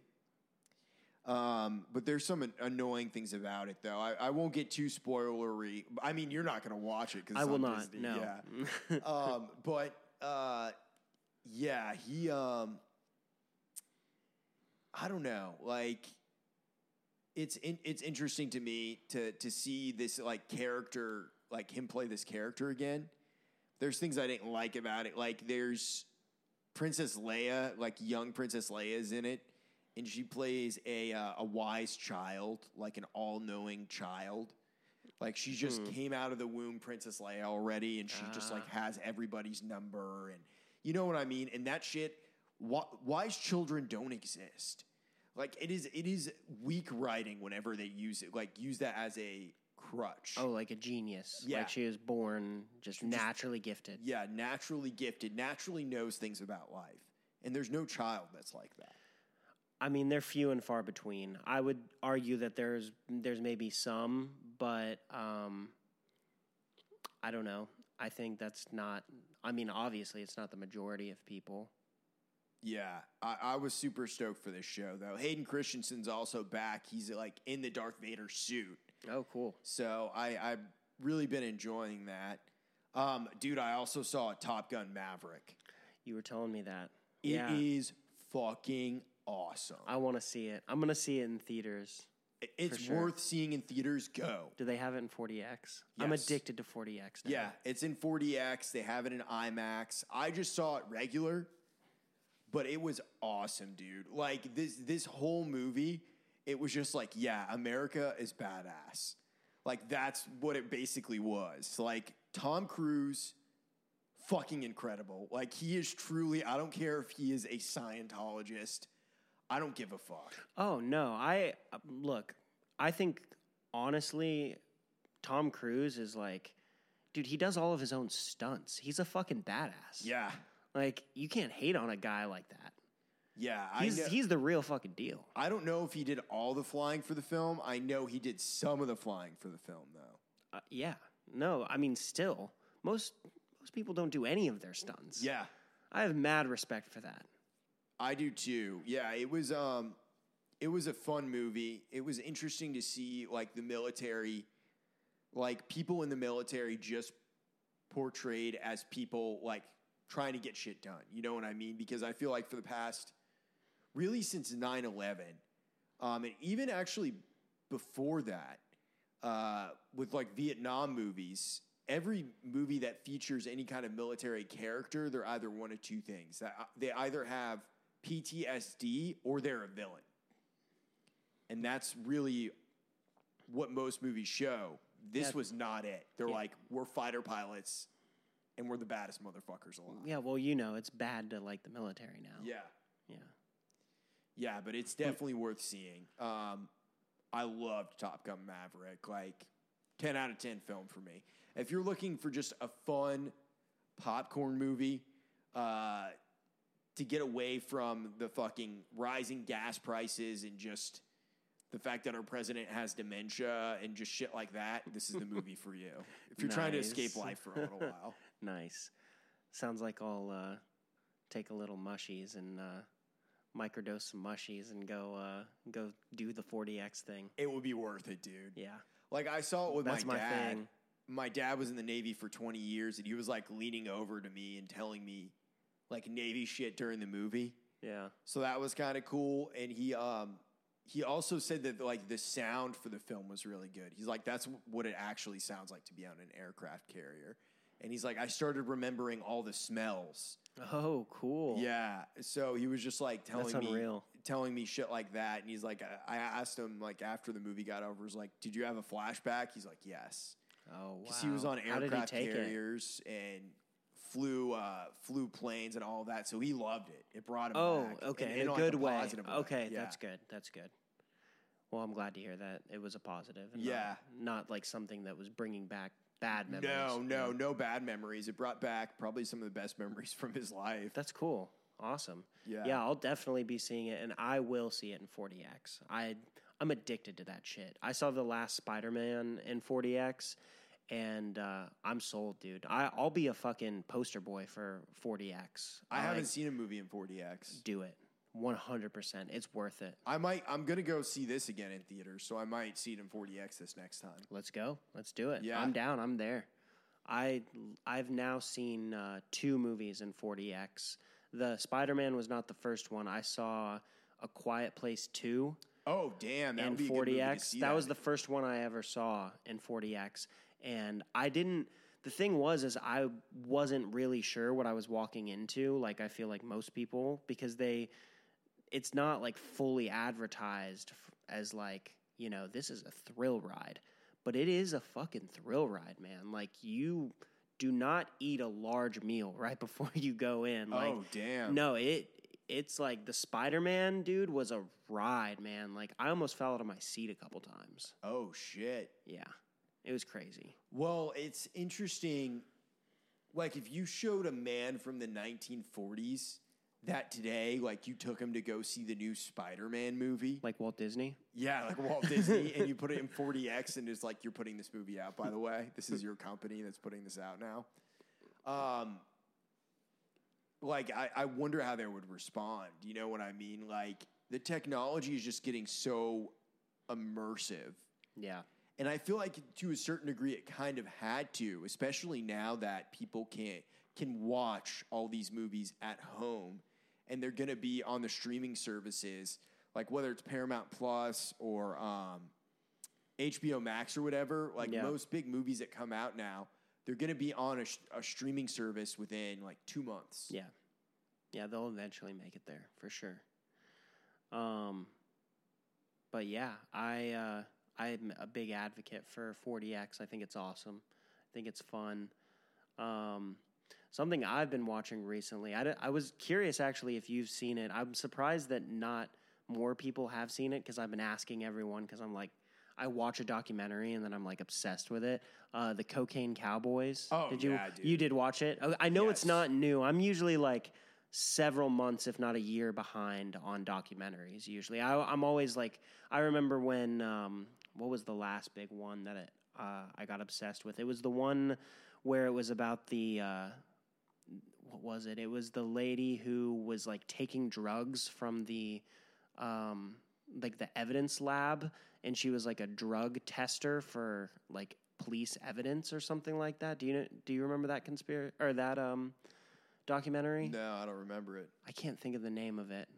Um, but there's some an- annoying things about it, though. I, I won't get too spoilery. I mean, you're not going to watch it because I will not. Disney. No. Yeah. um, but uh, yeah, he. Um, I don't know. Like, it's in, it's interesting to me to to see this like character, like him play this character again. There's things I didn't like about it. Like, there's Princess Leia, like young Princess Leia, is in it, and she plays a uh, a wise child, like an all knowing child. Like she just came out of the womb, Princess Leia already, and she just like has everybody's number, and you know what I mean. And that shit, why, wise children don't exist. Like it is, it is weak writing whenever they use it. Like use that as a crutch. Oh, like a genius. Yeah. Like she was born just naturally gifted. yeah, naturally gifted, naturally knows things about life, and there's no child that's like that. I mean, they're few and far between. I would argue that there's there's maybe some, but um, I don't know. I think that's not. I mean, obviously, it's not the majority of people. Yeah, I, I was super stoked for this show though. Hayden Christensen's also back. He's like in the Darth Vader suit. Oh, cool. So I, I've really been enjoying that. Um, dude, I also saw Top Gun Maverick. You were telling me that. It is yeah, fucking awesome. I want to see it. I'm gonna see it in theaters. It's sure. worth seeing in theaters. Go. Do they have it in 4DX? I'm addicted to 4DX. Now. Yeah, it's in 4DX. They have it in IMAX. I just saw it regular, but it was awesome, dude. Like this this whole movie, it was just like, yeah, America is badass. Like that's what it basically was. Like Tom Cruise fucking incredible. Like he is truly I don't care if he is a Scientologist. I don't give a fuck. Oh no, I look. I think honestly, Tom Cruise is like, dude. He does all of his own stunts. He's a fucking badass. Yeah. Like you can't hate on a guy like that. Yeah, He's he's the real fucking deal. I don't know if he did all the flying for the film. I know he did some of the flying for the film though. Uh, yeah. No, I mean still most most people don't do any of their stunts. Yeah. I have mad respect for that. I do too. Yeah, it was um it was a fun movie. It was interesting to see like the military like people in the military just portrayed as people like trying to get shit done. You know what I mean? Because I feel like for the past really since 9/11 um and even actually before that uh with like Vietnam movies Every movie that features any kind of military character, they're either one of two things. They either have PTSD or they're a villain. And that's really what most movies show. This was not it. They're Yeah. like, we're fighter pilots and we're the baddest motherfuckers alive. Yeah, well, you know, it's bad to like the military now. Yeah. Yeah. Yeah, but it's definitely worth seeing. Um, I loved Top Gun Maverick. Like, 10 out of 10 film for me. If you're looking for just a fun popcorn movie uh, to get away from the fucking rising gas prices and just the fact that our president has dementia and just shit like that, this is the movie for you. If you're trying to escape life for a little while. Nice. Sounds like I'll uh, take a little mushies and uh, microdose some mushies and go uh, go do the 4DX thing. It would be worth it, dude. Yeah. Like I saw it with That's my my dad. thing. My dad was in the Navy for 20 years and he was like leaning over to me and telling me like Navy shit during the movie. Yeah. So that was kind of cool. And he um he also said that like the sound for the film was really good. He's like, that's what it actually sounds like to be on an aircraft carrier. And he's like, I started remembering all the smells. Oh, cool. Yeah. So he was just like telling That's me unreal. telling me shit like that. And he's like, I asked him like after the movie got over, was like, did you have a flashback? He's like, yes. Oh, wow. Because he was on How did he aircraft take it? carriers and flew uh, flew planes and all that. So he loved it. It brought him Oh, back. okay. in- a like, good way. positive Okay, Yeah. that's good. That's good. Well, I'm glad to hear that it was a positive. Yeah. Not, not like something that was bringing back bad memories. No, no, no bad memories. It brought back probably some of the best memories from his life. That's cool. Awesome. Yeah. Yeah, I'll definitely be seeing it, and I will see it in 4DX. I I'm addicted to that shit. I saw the last Spider-Man in 4DX, and uh, I'm sold, dude. I I'll be a fucking poster boy for 4DX. I haven't like, seen a movie in 4DX. do it 100. percent It's worth it. I might. I'm gonna go see this again in theaters, so I might see it in 4DX this next time. Let's go. Let's do it. Yeah. I'm down. I'm there. I I've now seen uh, two movies in 4DX. The Spider-Man was not the first one. I saw A Quiet Place 2 Oh damn! That in would be a good movie to 4DX. see That, that was the first one I ever saw in 4DX, and I didn't. The thing was, is I wasn't really sure what I was walking into. Like I feel like most people, because they, it's not like fully advertised as like you know this is a thrill ride, but it is a fucking thrill ride, man. Like you do not eat a large meal right before you go in. Oh, like oh damn. no, it it's like the Spider Man dude was a ride, man. Like I almost fell out of my seat a couple times. Oh shit. Yeah, it was crazy. Well, it's interesting. Like, if you showed a man from the 1940s that today, like, you took him to go see the new Spider Man movie, Like Walt Disney. yeah, like Walt Disney, and you put it in 4DX and it's like, you're putting this movie out, by the way. This is your company that's putting this out now. Um, like, I, I wonder how they would respond. You know what I mean? Like, the technology is just getting so immersive. Yeah, And I feel like to a certain degree it kind of had to, especially now that people can can watch all these movies at home and they're going to be on the streaming services like whether it's Paramount Plus or um, HBO Max or whatever, like Yeah. most big movies that come out now, they're going to be on a, sh- a streaming service within like 2 months. yeah, yeah. They'll eventually make it there for sure. Um, but yeah, I uh, I'm a big advocate for 4DX. I think it's awesome. I think it's fun. Um, something I've been watching recently. I, d- I was curious actually if you've seen it. I'm surprised that not more people have seen it because I've been asking everyone because I'm like. I watch a documentary and then I'm like obsessed with it. Uh, the Cocaine Cowboys. Oh, did you yeah, dude. you did watch it? I I know it's not new. I'm usually like several months, if not a year, behind on documentaries. Usually, I, I'm always like, I remember when um, what was the last big one that it, uh, I got obsessed with? It was the one where it was about the. Uh, what was it? It was the lady who was like taking drugs from the, um, like the evidence lab, and she was like a drug tester for like police evidence or something like that. Do you know, do you remember that conspiracy or that um documentary? No, I don't remember it. I can't think of the name of it.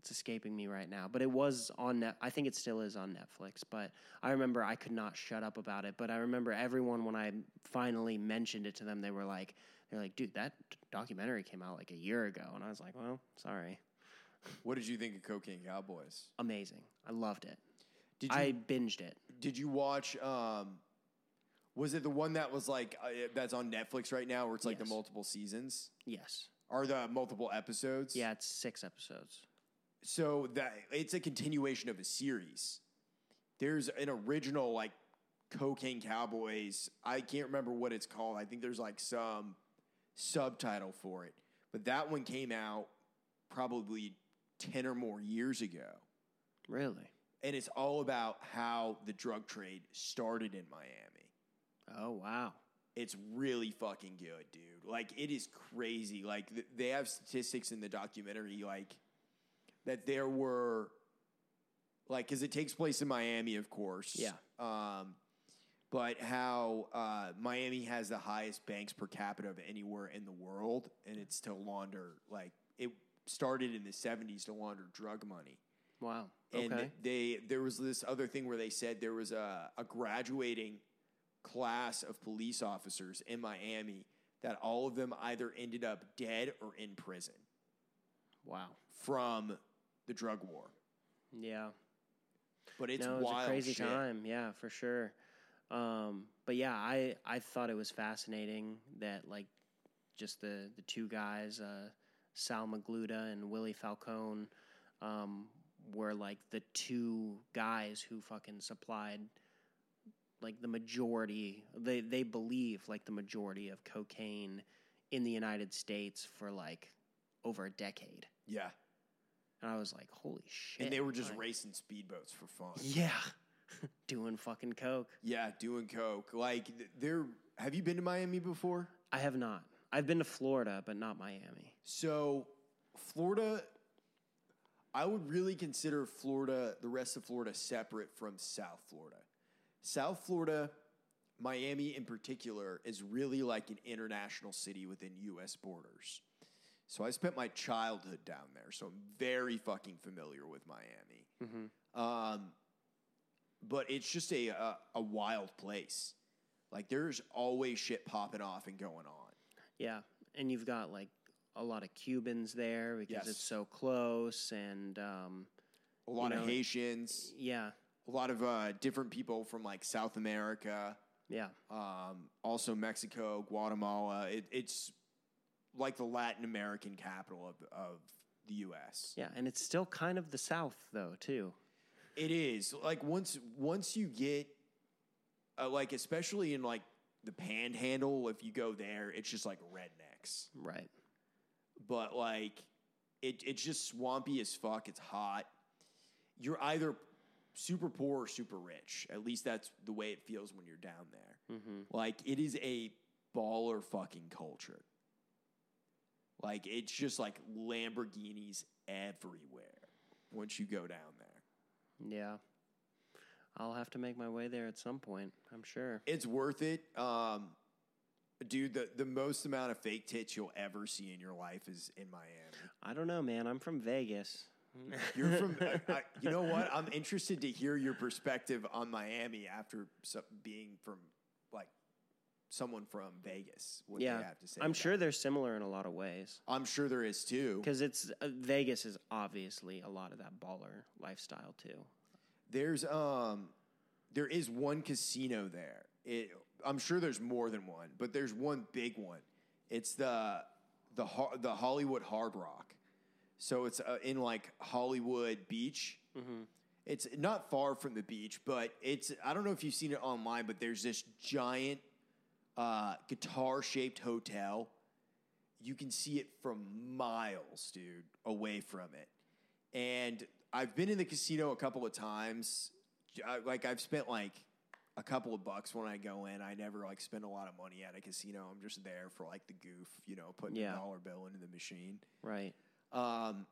It's escaping me right now, but it was on net. I think it still is on Netflix. But I remember I could not shut up about it. But I remember everyone when I finally mentioned it to them, they were like, "They're like, dude, that documentary came out like a year ago," and I was like, "Well, sorry." What did you think of Cocaine Cowboys? Amazing. I loved it. Did you I binged it. Did you watch? Um, was it the one that was like uh, that's on Netflix right now, where it's like the multiple seasons Yes. Are the multiple episodes? Yeah, it's six episodes. So that it's a continuation of a series. There's an original like Cocaine Cowboys. I can't remember what it's called. I think there's like some subtitle for it, but that one came out probably ten or more years ago. Really? and it's all about how the drug trade started in Miami. Oh wow. It's really fucking good, dude. Like it is crazy. Like th- they have statistics in the documentary, like that there were, like, because it takes place in Miami, of course. Yeah. Um, but how uh, Miami has the highest banks per capita of anywhere in the world, and it's to launder like it started in the '70s to launder drug money. Wow. And Okay. they there was this other thing where they said there was a, a graduating class of police officers in Miami that all of them either ended up dead or in prison Wow. from the drug war. Yeah. But it's no, it wild a crazy shit. time. Yeah, for sure. Um, but yeah, I I thought it was fascinating that like just the the two guys, uh, Sal Magluta and Willie Falcone, um, were like the two guys who fucking supplied like the majority. They they believe like the majority of cocaine in the United States for like over a decade. Yeah. And I was like, holy shit! And they were just like, racing speedboats for fun. yeah, doing fucking coke. Yeah, doing coke. Like th- they're have you been to Miami before? I have not. I've been to Florida, but not Miami. So, Florida, I would really consider Florida, the rest of Florida, separate from South Florida. South Florida, Miami in particular, is really like an international city within U.S. borders. So, I spent my childhood down there, so I'm very fucking familiar with Miami. Um, but it's just a, a a wild place. Like there's always shit popping off and going on. Yeah, and you've got like a lot of Cubans there because Yes. it's so close, and um, A lot You of know, Haitians. yeah, a a lot of uh, different people from like South America, Yeah. um, also Mexico, Guatemala. It, it's like the Latin American capital of, of the U.S. Yeah, and it's still kind of the South though, too. It is like once once you get uh, like especially in like the Panhandle, if you go there, it's just like rednecks. Right. But like it it's just swampy as fuck. It's hot. You're either super poor or super rich. At least that's the way it feels when you're down there. Like it is a baller fucking culture. Like it's just like Lamborghinis everywhere once you go down there. Yeah. I'll have to make my way there at some point, I'm sure. It's worth it. Um, dude, the, the most amount of fake tits you'll ever see in your life is in Miami. I don't know, man. I'm from Vegas. You're from, I, I, you know what? I'm interested to hear your perspective on Miami after being from someone from Vegas. What yeah. they have to say. I'm sure it. they're similar in a lot of ways. I'm sure there is too. Because it's uh, Vegas is obviously a lot of that baller lifestyle too. There's um, there is one casino there. It, I'm sure there's more than one, but there's one big one. It's the the the Hollywood Hard Rock. So it's uh, in like Hollywood Beach. It's not far from the beach, but it's I don't know if you've seen it online, but there's this giant uh, guitar shaped hotel. You can see it from miles, dude, away from it. And I've been in the casino a couple of times. I, like I've spent like a couple of bucks when I go in. I never like spend a lot of money at a casino. I'm just there for like the goof, you know, putting Yeah. a dollar bill into the machine. Right. Um,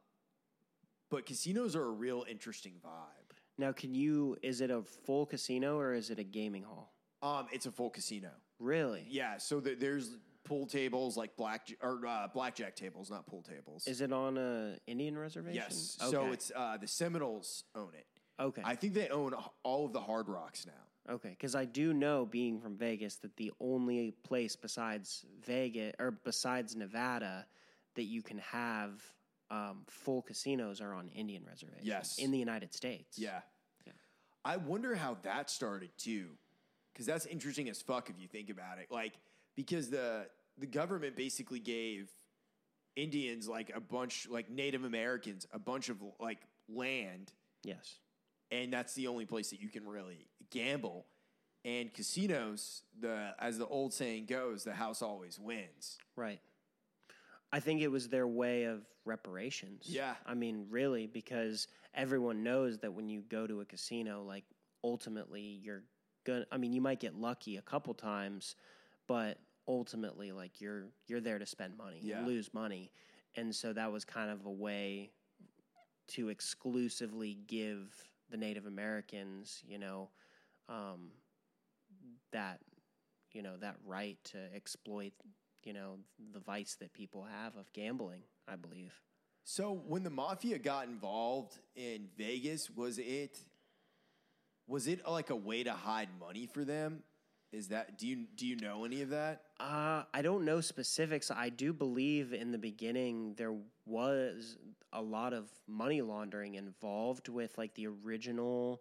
but casinos are a real interesting vibe. Now, can you? Is it a full casino or is it a gaming hall? Um, it's a full casino. Really? Yeah, so th- there's pool tables like black or uh, blackjack tables, not pool tables. Is it on a Indian reservation? yes. Okay. So it's uh, the Seminoles own it. okay. I think they own all of the Hard Rocks now. Okay, because I do know, being from Vegas, that the only place besides Vegas or besides Nevada that you can have um, full casinos are on Indian reservations. Yes. in the United States. Yeah. Yeah. I wonder how that started too, because that's interesting as fuck if you think about it. Like because the the government basically gave Indians like a bunch, like Native Americans, a bunch of like land, Yes. and that's the only place that you can really gamble. And casinos, the as the old saying goes, the house always wins. Right. I think it was their way of reparations. Yeah. I mean, really, because everyone knows that when you go to a casino, like ultimately you're gonna. I mean, you might get lucky a couple times, but ultimately, like you're you're there to spend money, Yeah. lose money, and so that was kind of a way to exclusively give the Native Americans, you know, um, that you know that right to exploit you know the vice that people have of gambling i believe So when the mafia got involved in Vegas, was it was it like a way to hide money for them? Is that do you do you know any of that? uh, i don't know specifics i do believe in the beginning there was a lot of money laundering involved with like the original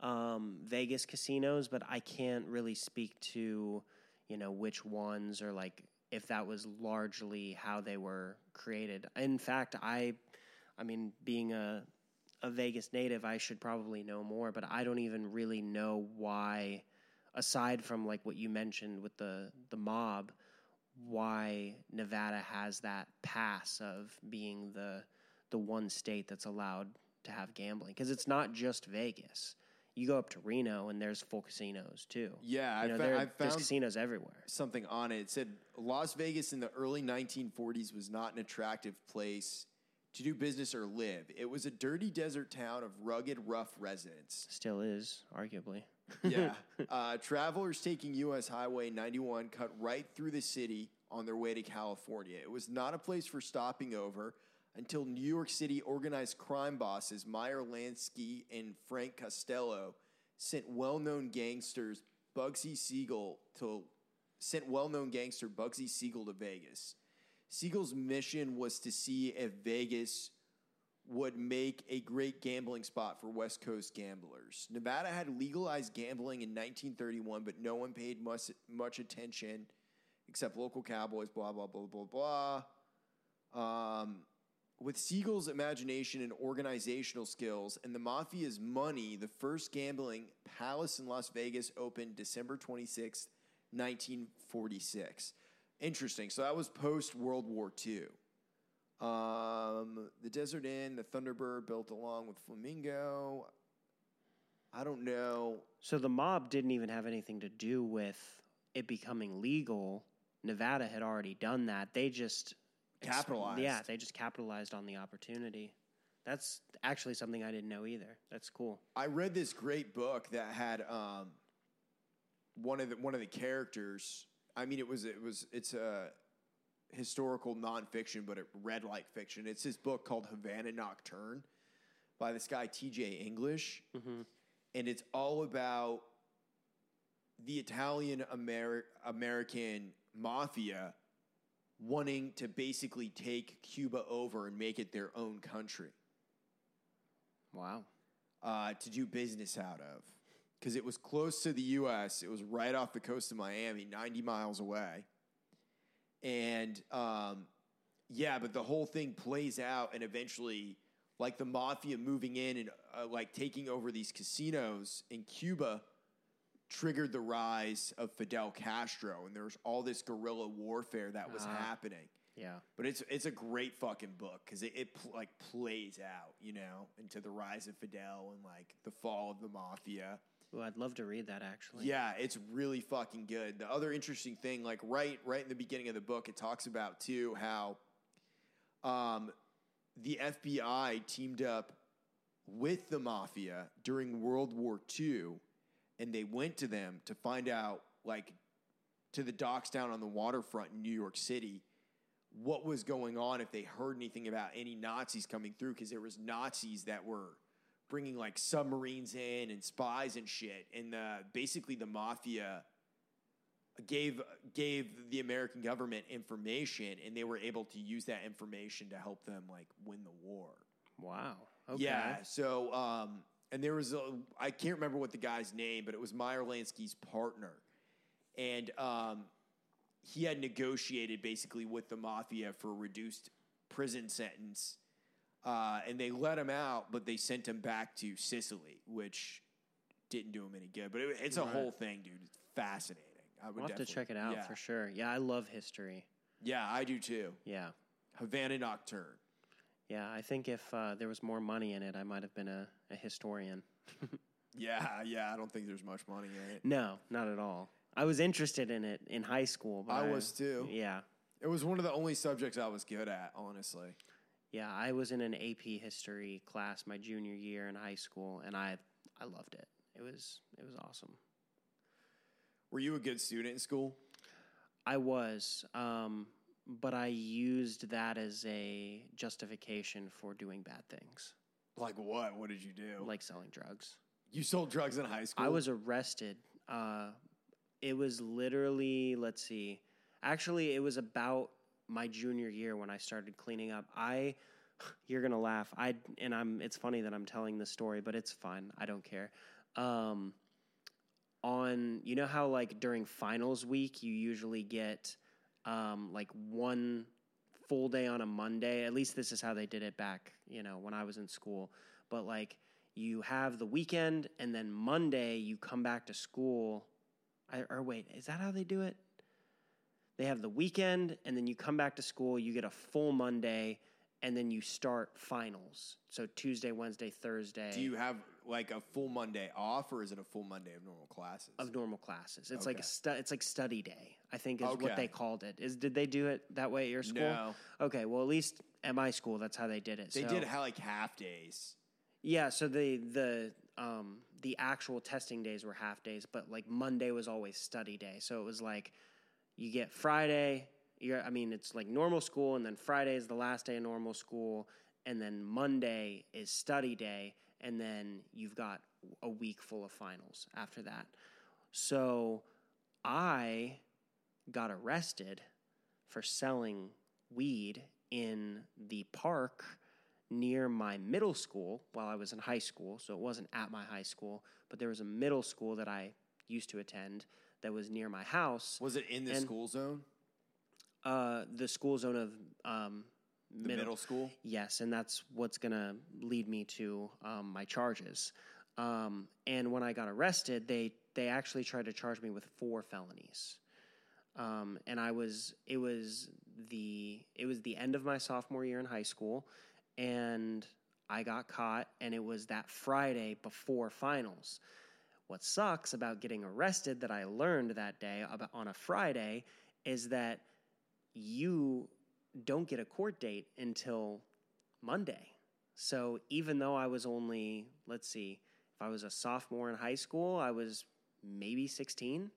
um, vegas casinos but i can't really speak to you know which ones or like if that was largely how they were created in fact i i mean being a a Vegas native, I should probably know more, but I don't even really know why, aside from like what you mentioned with the the mob, why Nevada has that pass of being the the one state that's allowed to have gambling because it's not just Vegas. You go up to Reno and there's full casinos too. Yeah, I you know, fa- there- I there's found- casinos everywhere. Something on it. It said Las Vegas in the early 1940s was not an attractive place to do business or live. It was a dirty desert town of rugged, rough residents. Still is, arguably. Yeah. uh, travelers taking U.S. Highway 91 cut right through the city on their way to California. It was not a place for stopping over until New York City organized crime bosses Meyer Lansky and Frank Costello sent well-known gangsters Bugsy Siegel to sent well-known gangster Bugsy Siegel to Vegas. Siegel's mission was to see if Vegas would make a great gambling spot for West Coast gamblers. Nevada had legalized gambling in 1931, but no one paid much, much attention except local cowboys, blah, blah, blah, blah, blah. Um, with Siegel's imagination and organizational skills and the mafia's money, the first gambling palace in Las Vegas opened December 26, 1946. Interesting. So that was post World War II. Um, the Desert Inn, the Thunderbird built along with Flamingo. I don't know. So the mob didn't even have anything to do with it becoming legal. Nevada had already done that. They just ex- Capitalized. Yeah, they just capitalized on the opportunity. That's actually something I didn't know either. That's cool. I read this great book that had um, one of the one of the characters. I mean, it was it was it's a historical nonfiction, but it read like fiction. It's this book called Havana Nocturne by this guy T.J. English, and it's all about the Italian Ameri- American mafia wanting to basically take Cuba over and make it their own country Wow. uh, to do business out of because it was close to the U.S. It was right off the coast of Miami, 90 miles away. And um, yeah, but the whole thing plays out, and eventually, like the mafia moving in and uh, like taking over these casinos in Cuba triggered the rise of Fidel Castro, and there was all this guerrilla warfare that was Ah. happening. Yeah. But it's it's a great fucking book because it, it like plays out, you know, into the rise of Fidel and like the fall of the mafia. Well, I'd love to read that actually. Yeah, it's really fucking good. The other interesting thing, like right right in the beginning of the book, it talks about too how um, the FBI teamed up with the mafia during World War II, and they went to them to find out, like, to the docks down on the waterfront in New York City, what was going on if they heard anything about any Nazis coming through, because there was Nazis that were bringing like submarines in and spies and shit, and the, basically the mafia gave gave the American government information, and they were able to use that information to help them like win the war. Wow. Okay. Yeah. So, um, and there was a, I can't remember what the guy's name, but it was Meyer Lansky's partner, and um, he had negotiated basically with the mafia for a reduced prison sentence, uh, and they let him out, but they sent him back to Sicily, which didn't do him any good. But it, it's a Right. whole thing, dude. It's fascinating. I would We'll have to definitely- check it out yeah. for sure. Yeah, I love history. Yeah, I do too. Yeah. Havana Nocturne. Yeah, I think if uh, there was more money in it, I might have been a, a historian. Yeah, yeah. I don't think there's much money in it. No, not at all. I was interested in it in high school. But I was too. Yeah. It was one of the only subjects I was good at, honestly. Yeah, I was in an AP history class my junior year in high school, and I I loved it. It was it was awesome. Were you a good student in school? I was, um, but I used that as a justification for doing bad things, Like what? What did you do? like selling drugs. you sold drugs in high school. I was arrested. Uh, it was literally, let's see, actually, it was about my junior year when I started cleaning up. I, you're gonna laugh. I and I'm. It's funny that I'm telling this story, but it's fine. I don't care. Um, on you know how like during finals week you usually get um, like one full day on a Monday. At least this is how they did it back, you know, when I was in school. But like you have the weekend and then Monday you come back to school. I, or wait, is that how they do it? They have the weekend and then you come back to school, you get a full Monday and then you start finals. So Tuesday, Wednesday, Thursday Do you have like a full Monday off, or is it a full Monday of normal classes? of normal classes. It's like a stu- it's like study day. I think is Okay. what they called it. Is did they do it that way at your school? No. Okay, well at least at my school that's how they did it. they So- did ha- like half days. Yeah, so the the um the actual testing days were half days, but like Monday was always study day. So it was like you get Friday, I mean it's like normal school and then Friday is the last day of normal school and then Monday is study day and then you've got a week full of finals after that. So I got arrested for selling weed in the park near my middle school while I was in high school. So it wasn't at my high school, but there was a middle school that I used to attend that was near my house. Was it in the And- school zone? Uh, the school zone of um, The middle, school? Yes, and that's what's going to lead me to um, my charges. Um, and when I got arrested, they they actually tried to charge me with four felonies. Um, and I was it was the it was the end of my sophomore year in high school, and I got caught, and it was that Friday before finals. What sucks about getting arrested that I learned that day on a Friday is that you don't get a court date until Monday. So even though I was only, let's see, if I was a sophomore in high school, I was maybe 16.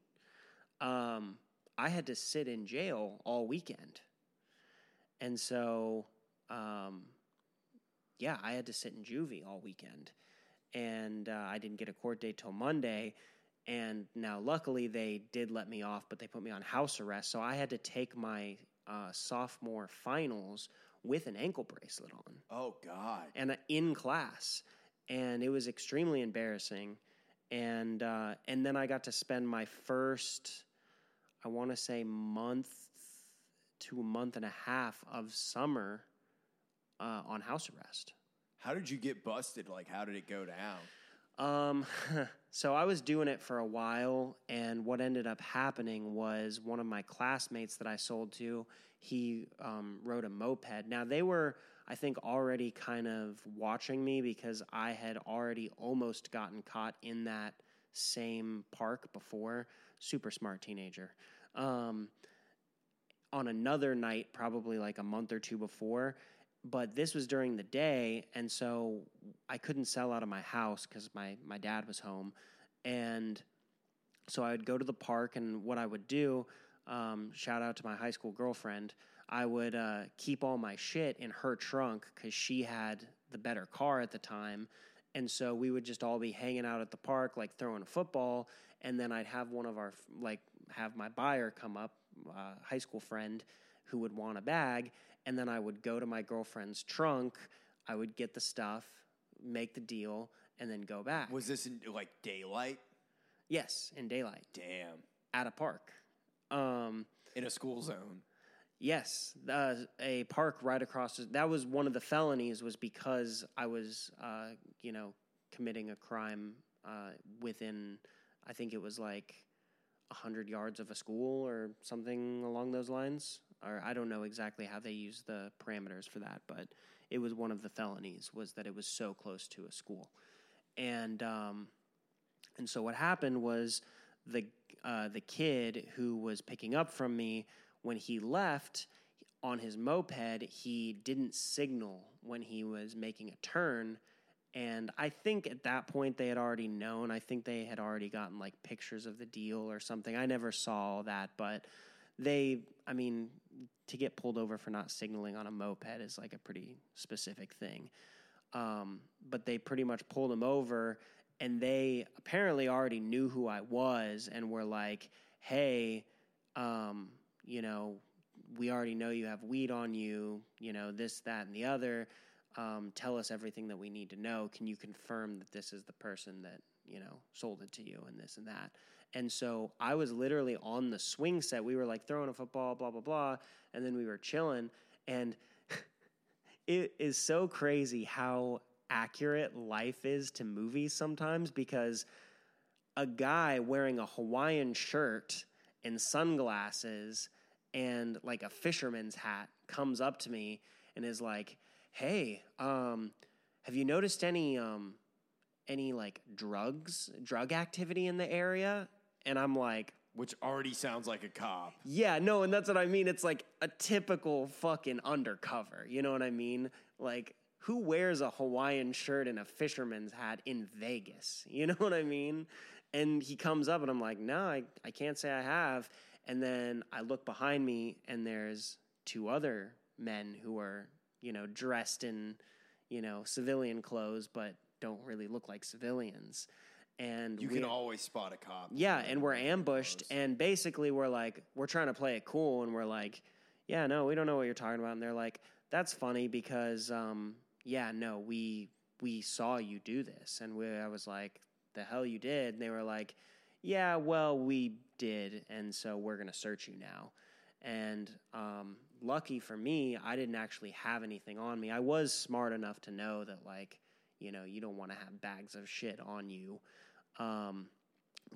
Um, I had to sit in jail all weekend. And so, um, yeah, I had to sit in juvie all weekend. And uh, I didn't get a court date till Monday. And now, luckily, they did let me off, but they put me on house arrest. So I had to take my uh, sophomore finals with an ankle bracelet on Oh, God. and uh, in class, and it was extremely embarrassing. And uh, and then I got to spend my first, I want to say month to a month and a half of summer uh, on house arrest. How did you get busted? Like, how did it go down? Um, so I was doing it for a while, and what ended up happening was one of my classmates that I sold to, he um, rode a moped. Now they were, I think, already kind of watching me because I had already almost gotten caught in that same park before. Super smart teenager. Um, on another night, probably like a month or two before. But this was during the day, and so I couldn't sell out of my house because my, my dad was home. And so I would go to the park, and what I would do, um, shout out to my high school girlfriend, I would uh, keep all my shit in her trunk because she had the better car at the time. And so we would just all be hanging out at the park, like throwing a football. And then I'd have one of our, like, have my buyer come up, uh, high school friend, who would want a bag. And then I would go to my girlfriend's trunk. I would get the stuff, make the deal, and then go back. Was this in, like, daylight? yes, in daylight Damn. at a park. Um, In a school zone. Yes, uh, a park right across. That was one of the felonies. Was because I was, uh, you know, committing a crime uh, within. I think it was like hundred yards of a school or something along those lines. Or I don't know exactly how they use the parameters for that, but it was one of the felonies. Was that it was so close to a school, and um, and so what happened was the uh, the kid who was picking up from me when he left on his moped, he didn't signal when he was making a turn. And I think at that point they had already known. I think they had already gotten like pictures of the deal or something. I never saw that, but they, I mean, to get pulled over for not signaling on a moped is like a pretty specific thing. Um, but they pretty much pulled him over and they apparently already knew who I was and were like, hey, um, you know, we already know you have weed on you, you know, this, that, and the other. Um, tell us everything that we need to know. Can you confirm that this is the person that, you know, sold it to you and this and that? And so I was literally on the swing set. We were like throwing a football, blah, blah, blah. And then we were chilling. And it is so crazy how accurate life is to movies sometimes because a guy wearing a Hawaiian shirt and sunglasses and like a fisherman's hat comes up to me and is like, "Hey, um, have you noticed any um, any like drugs, drug activity in the area?" And I'm like, Which already sounds like a cop. yeah, no, and that's what I mean. It's like a typical fucking undercover. You know what I mean? Like, who wears a Hawaiian shirt and a fisherman's hat in Vegas? You know what I mean? And he comes up, and I'm like, no, I, I can't say I have. And then I look behind me, and there's two other men who are, you know, dressed in, you know, civilian clothes, but don't really look like civilians. And You we- can always spot a cop. yeah, and we're ambushed, and basically we're like, we're trying to play it cool, and we're like, yeah, no, we don't know what you're talking about, and they're like, that's funny because, um, yeah, no, we we saw you do this, and we, I was like, the hell you did? And they were like, yeah, well, we did, and so we're gonna search you now. And um, lucky for me, I didn't actually have anything on me. I was smart enough to know that, like, you know, you don't want to have bags of shit on you. Um,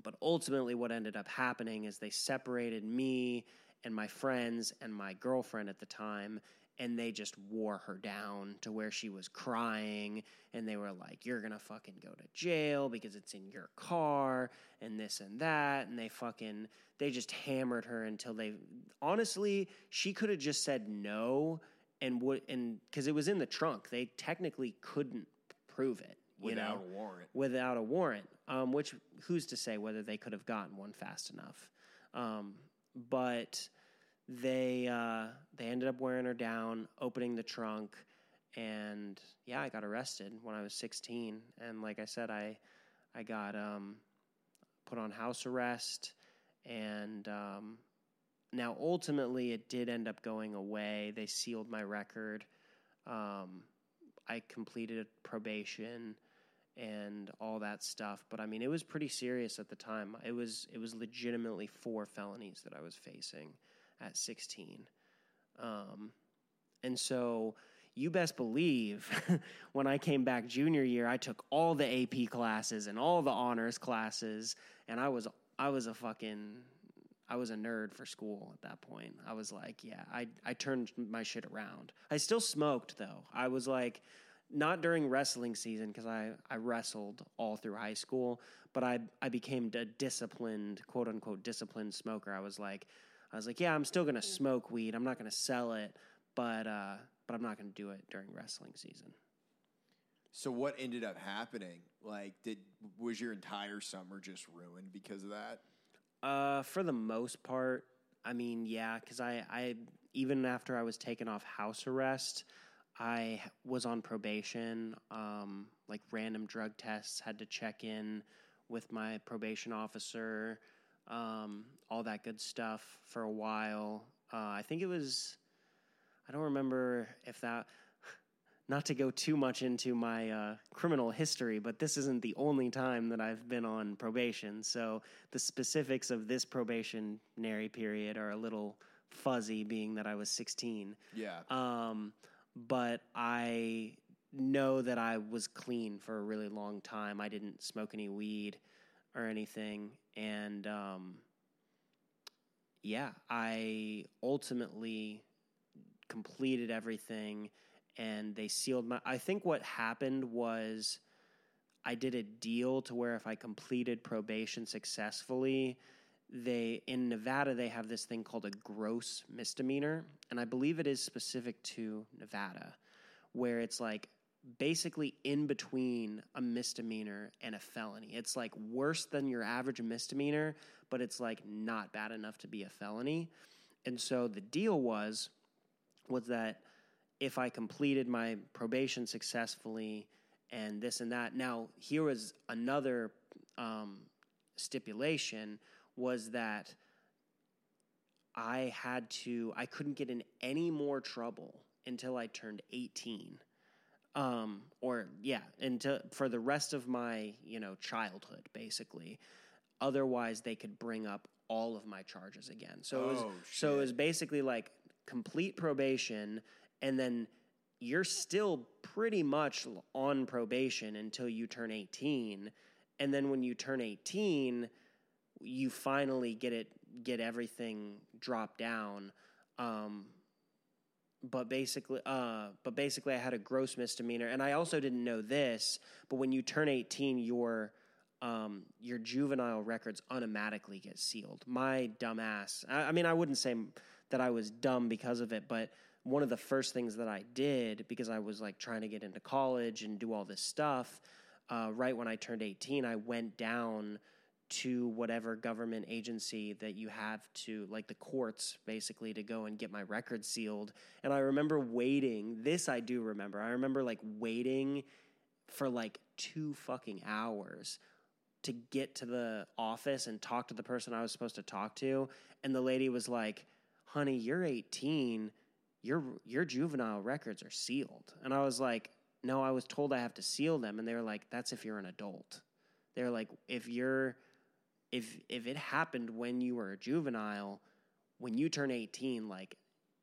but ultimately, what ended up happening is they separated me and my friends and my girlfriend at the time, and they just wore her down to where she was crying. And they were like, You're gonna fucking go to jail because it's in your car, and this and that. And they fucking, they just hammered her until they, honestly, she could have just said no and would, and because it was in the trunk, they technically couldn't prove it. You Without know? a warrant. without a warrant. Um, which who's to say whether they could have gotten one fast enough? Um, but they uh, they ended up wearing her down, opening the trunk, and yeah, I got arrested when I was 16. And like I said, I I got um, put on house arrest, and um, now ultimately it did end up going away. They sealed my record. Um, I completed probation and all that stuff. But I mean, it was pretty serious at the time. It was it was legitimately four felonies that I was facing at 16. Um, and so you best believe when I came back junior year, I took all the AP classes and all the honors classes, and I was I was a fucking I was a nerd for school at that point. I was like, yeah, I I turned my shit around. I still smoked though. I was like not during wrestling season because I, I wrestled all through high school, but I I became a disciplined, quote unquote disciplined smoker. I was like I was like, yeah, I'm still gonna smoke weed. I'm not gonna sell it, but uh, but I'm not gonna do it during wrestling season. So what ended up happening? Like, did was your entire summer just ruined because of that? Uh, for the most part, I mean, yeah, because I, I even after I was taken off house arrest, I was on probation. Um, like random drug tests, had to check in with my probation officer, um, all that good stuff for a while. Uh, I think it was, I don't remember if that. Not to go too much into my uh, criminal history, but this isn't the only time that I've been on probation. So the specifics of this probationary period are a little fuzzy, being that I was 16. Yeah. Um, but I know that I was clean for a really long time. I didn't smoke any weed or anything. And um, yeah, I ultimately completed everything and they sealed my. I think what happened was I did a deal to where if I completed probation successfully, they in Nevada they have this thing called a gross misdemeanor, and I believe it is specific to Nevada, where it's like basically in between a misdemeanor and a felony. It's like worse than your average misdemeanor, but it's like not bad enough to be a felony. And so the deal was was that if I completed my probation successfully and this and that. Now, here was another um, stipulation was that I had to, I couldn't get in any more trouble until I turned 18. Um, or yeah, until for the rest of my, you know, childhood, basically. Otherwise, they could bring up all of my charges again. So it was, Oh, so it was basically like complete probation, and then you're still pretty much on probation until you turn 18, and then when you turn 18, you finally get it, get everything dropped down. Um, but basically, uh, but basically, I had a gross misdemeanor, and I also didn't know this. But when you turn 18, your um, your juvenile records automatically get sealed. My dumbass. I, I mean, I wouldn't say that I was dumb because of it, but one of the first things that I did because I was like trying to get into college and do all this stuff. Uh, right when I turned 18, I went down to whatever government agency that you have to, like the courts, basically, to go and get my record sealed. And I remember waiting. This I do remember. I remember like waiting for like two fucking hours to get to the office and talk to the person I was supposed to talk to. And the lady was like, honey, you're 18. Your, your juvenile records are sealed. And I was like, no, I was told I have to seal them. And they were like, that's if you're an adult. They're like, if you're, if, if it happened when you were a juvenile, when you turn 18, like,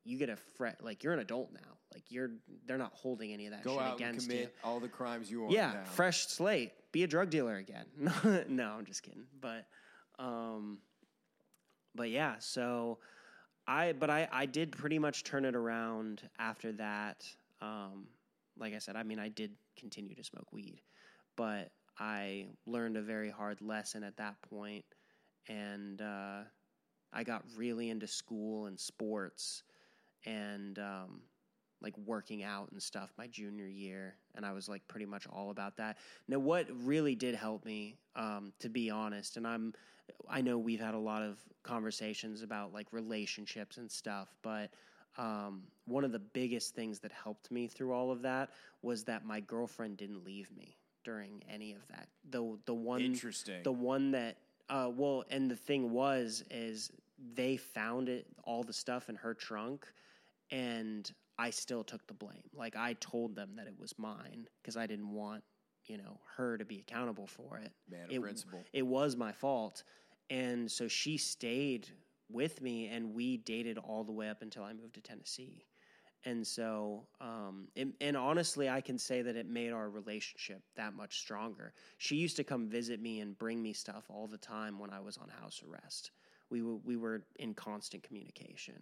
you get a fret, like, you're an adult now. Like, you're, they're not holding any of that Go shit out and against commit you. all the crimes you want. Yeah, now. fresh slate. Be a drug dealer again. no, I'm just kidding. But, um, but yeah. So, I but I I did pretty much turn it around after that. Um, like I said, I mean, I did continue to smoke weed, but I learned a very hard lesson at that point, and uh, I got really into school and sports, and um, like working out and stuff my junior year and i was like pretty much all about that. Now what really did help me um, to be honest and i'm i know we've had a lot of conversations about like relationships and stuff but um, one of the biggest things that helped me through all of that was that my girlfriend didn't leave me during any of that. The the one Interesting. the one that uh, well and the thing was is they found it all the stuff in her trunk and i still took the blame. Like i told them that it was mine because i didn't want you know her to be accountable for it. Man it, principle. it was my fault. And so she stayed with me and we dated all the way up until i moved to tennessee and so um, it, and honestly i can say that it made our relationship that much stronger. She used to come visit me and bring me stuff all the time when i was on house arrest. We, were we were in constant communication.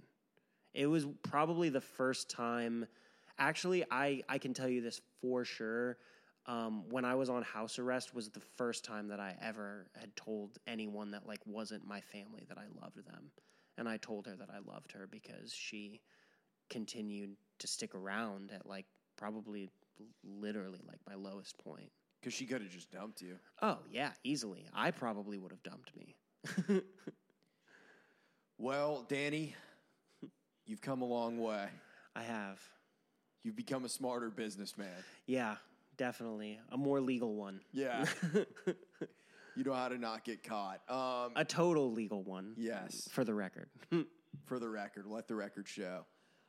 It was probably the first time actually i, I can tell you this for sure um, when i was on house arrest was the first time that i ever had told anyone that like wasn't my family that i loved them. And i told her that i loved her because she continued to stick around at like probably literally like my lowest point Because she could have just dumped you. oh yeah easily i probably would have dumped me Well, Danny, you've come a long way. i have You've become a smarter businessman. yeah definitely a more legal one Yeah. you know how to not get caught. Um, a total legal one yes, for the record for the record, let the record show.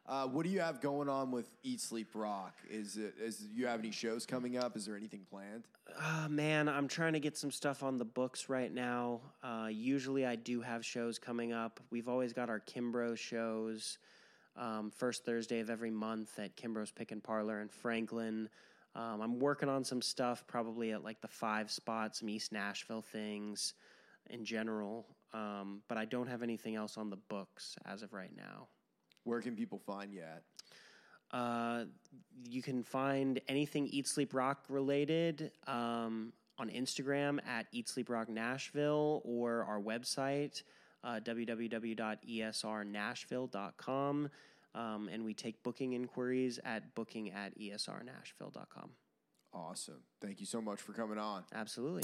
Uh, what do you have going on with Eat Sleep Rock? Is it is you have any shows coming up? Is there anything planned? Uh, man, I'm trying to get some stuff on the books right now. Uh, usually, I do have shows coming up. We've always got our Kimbro shows, um, first Thursday of every month at Kimbro's Pickin' Parlor in Franklin. Um, I'm working on some stuff, probably at like the five spots, some East Nashville things in general. Um, but I don't have anything else on the books as of right now. Where can people find you at? Uh, you can find anything Eat Sleep Rock related um, on Instagram at Eat Sleep Rock Nashville or our website, uh, www.esrnashville.com. Um, and we take booking inquiries at booking at esrnashville.com. Awesome. Thank you so much for coming on. Absolutely.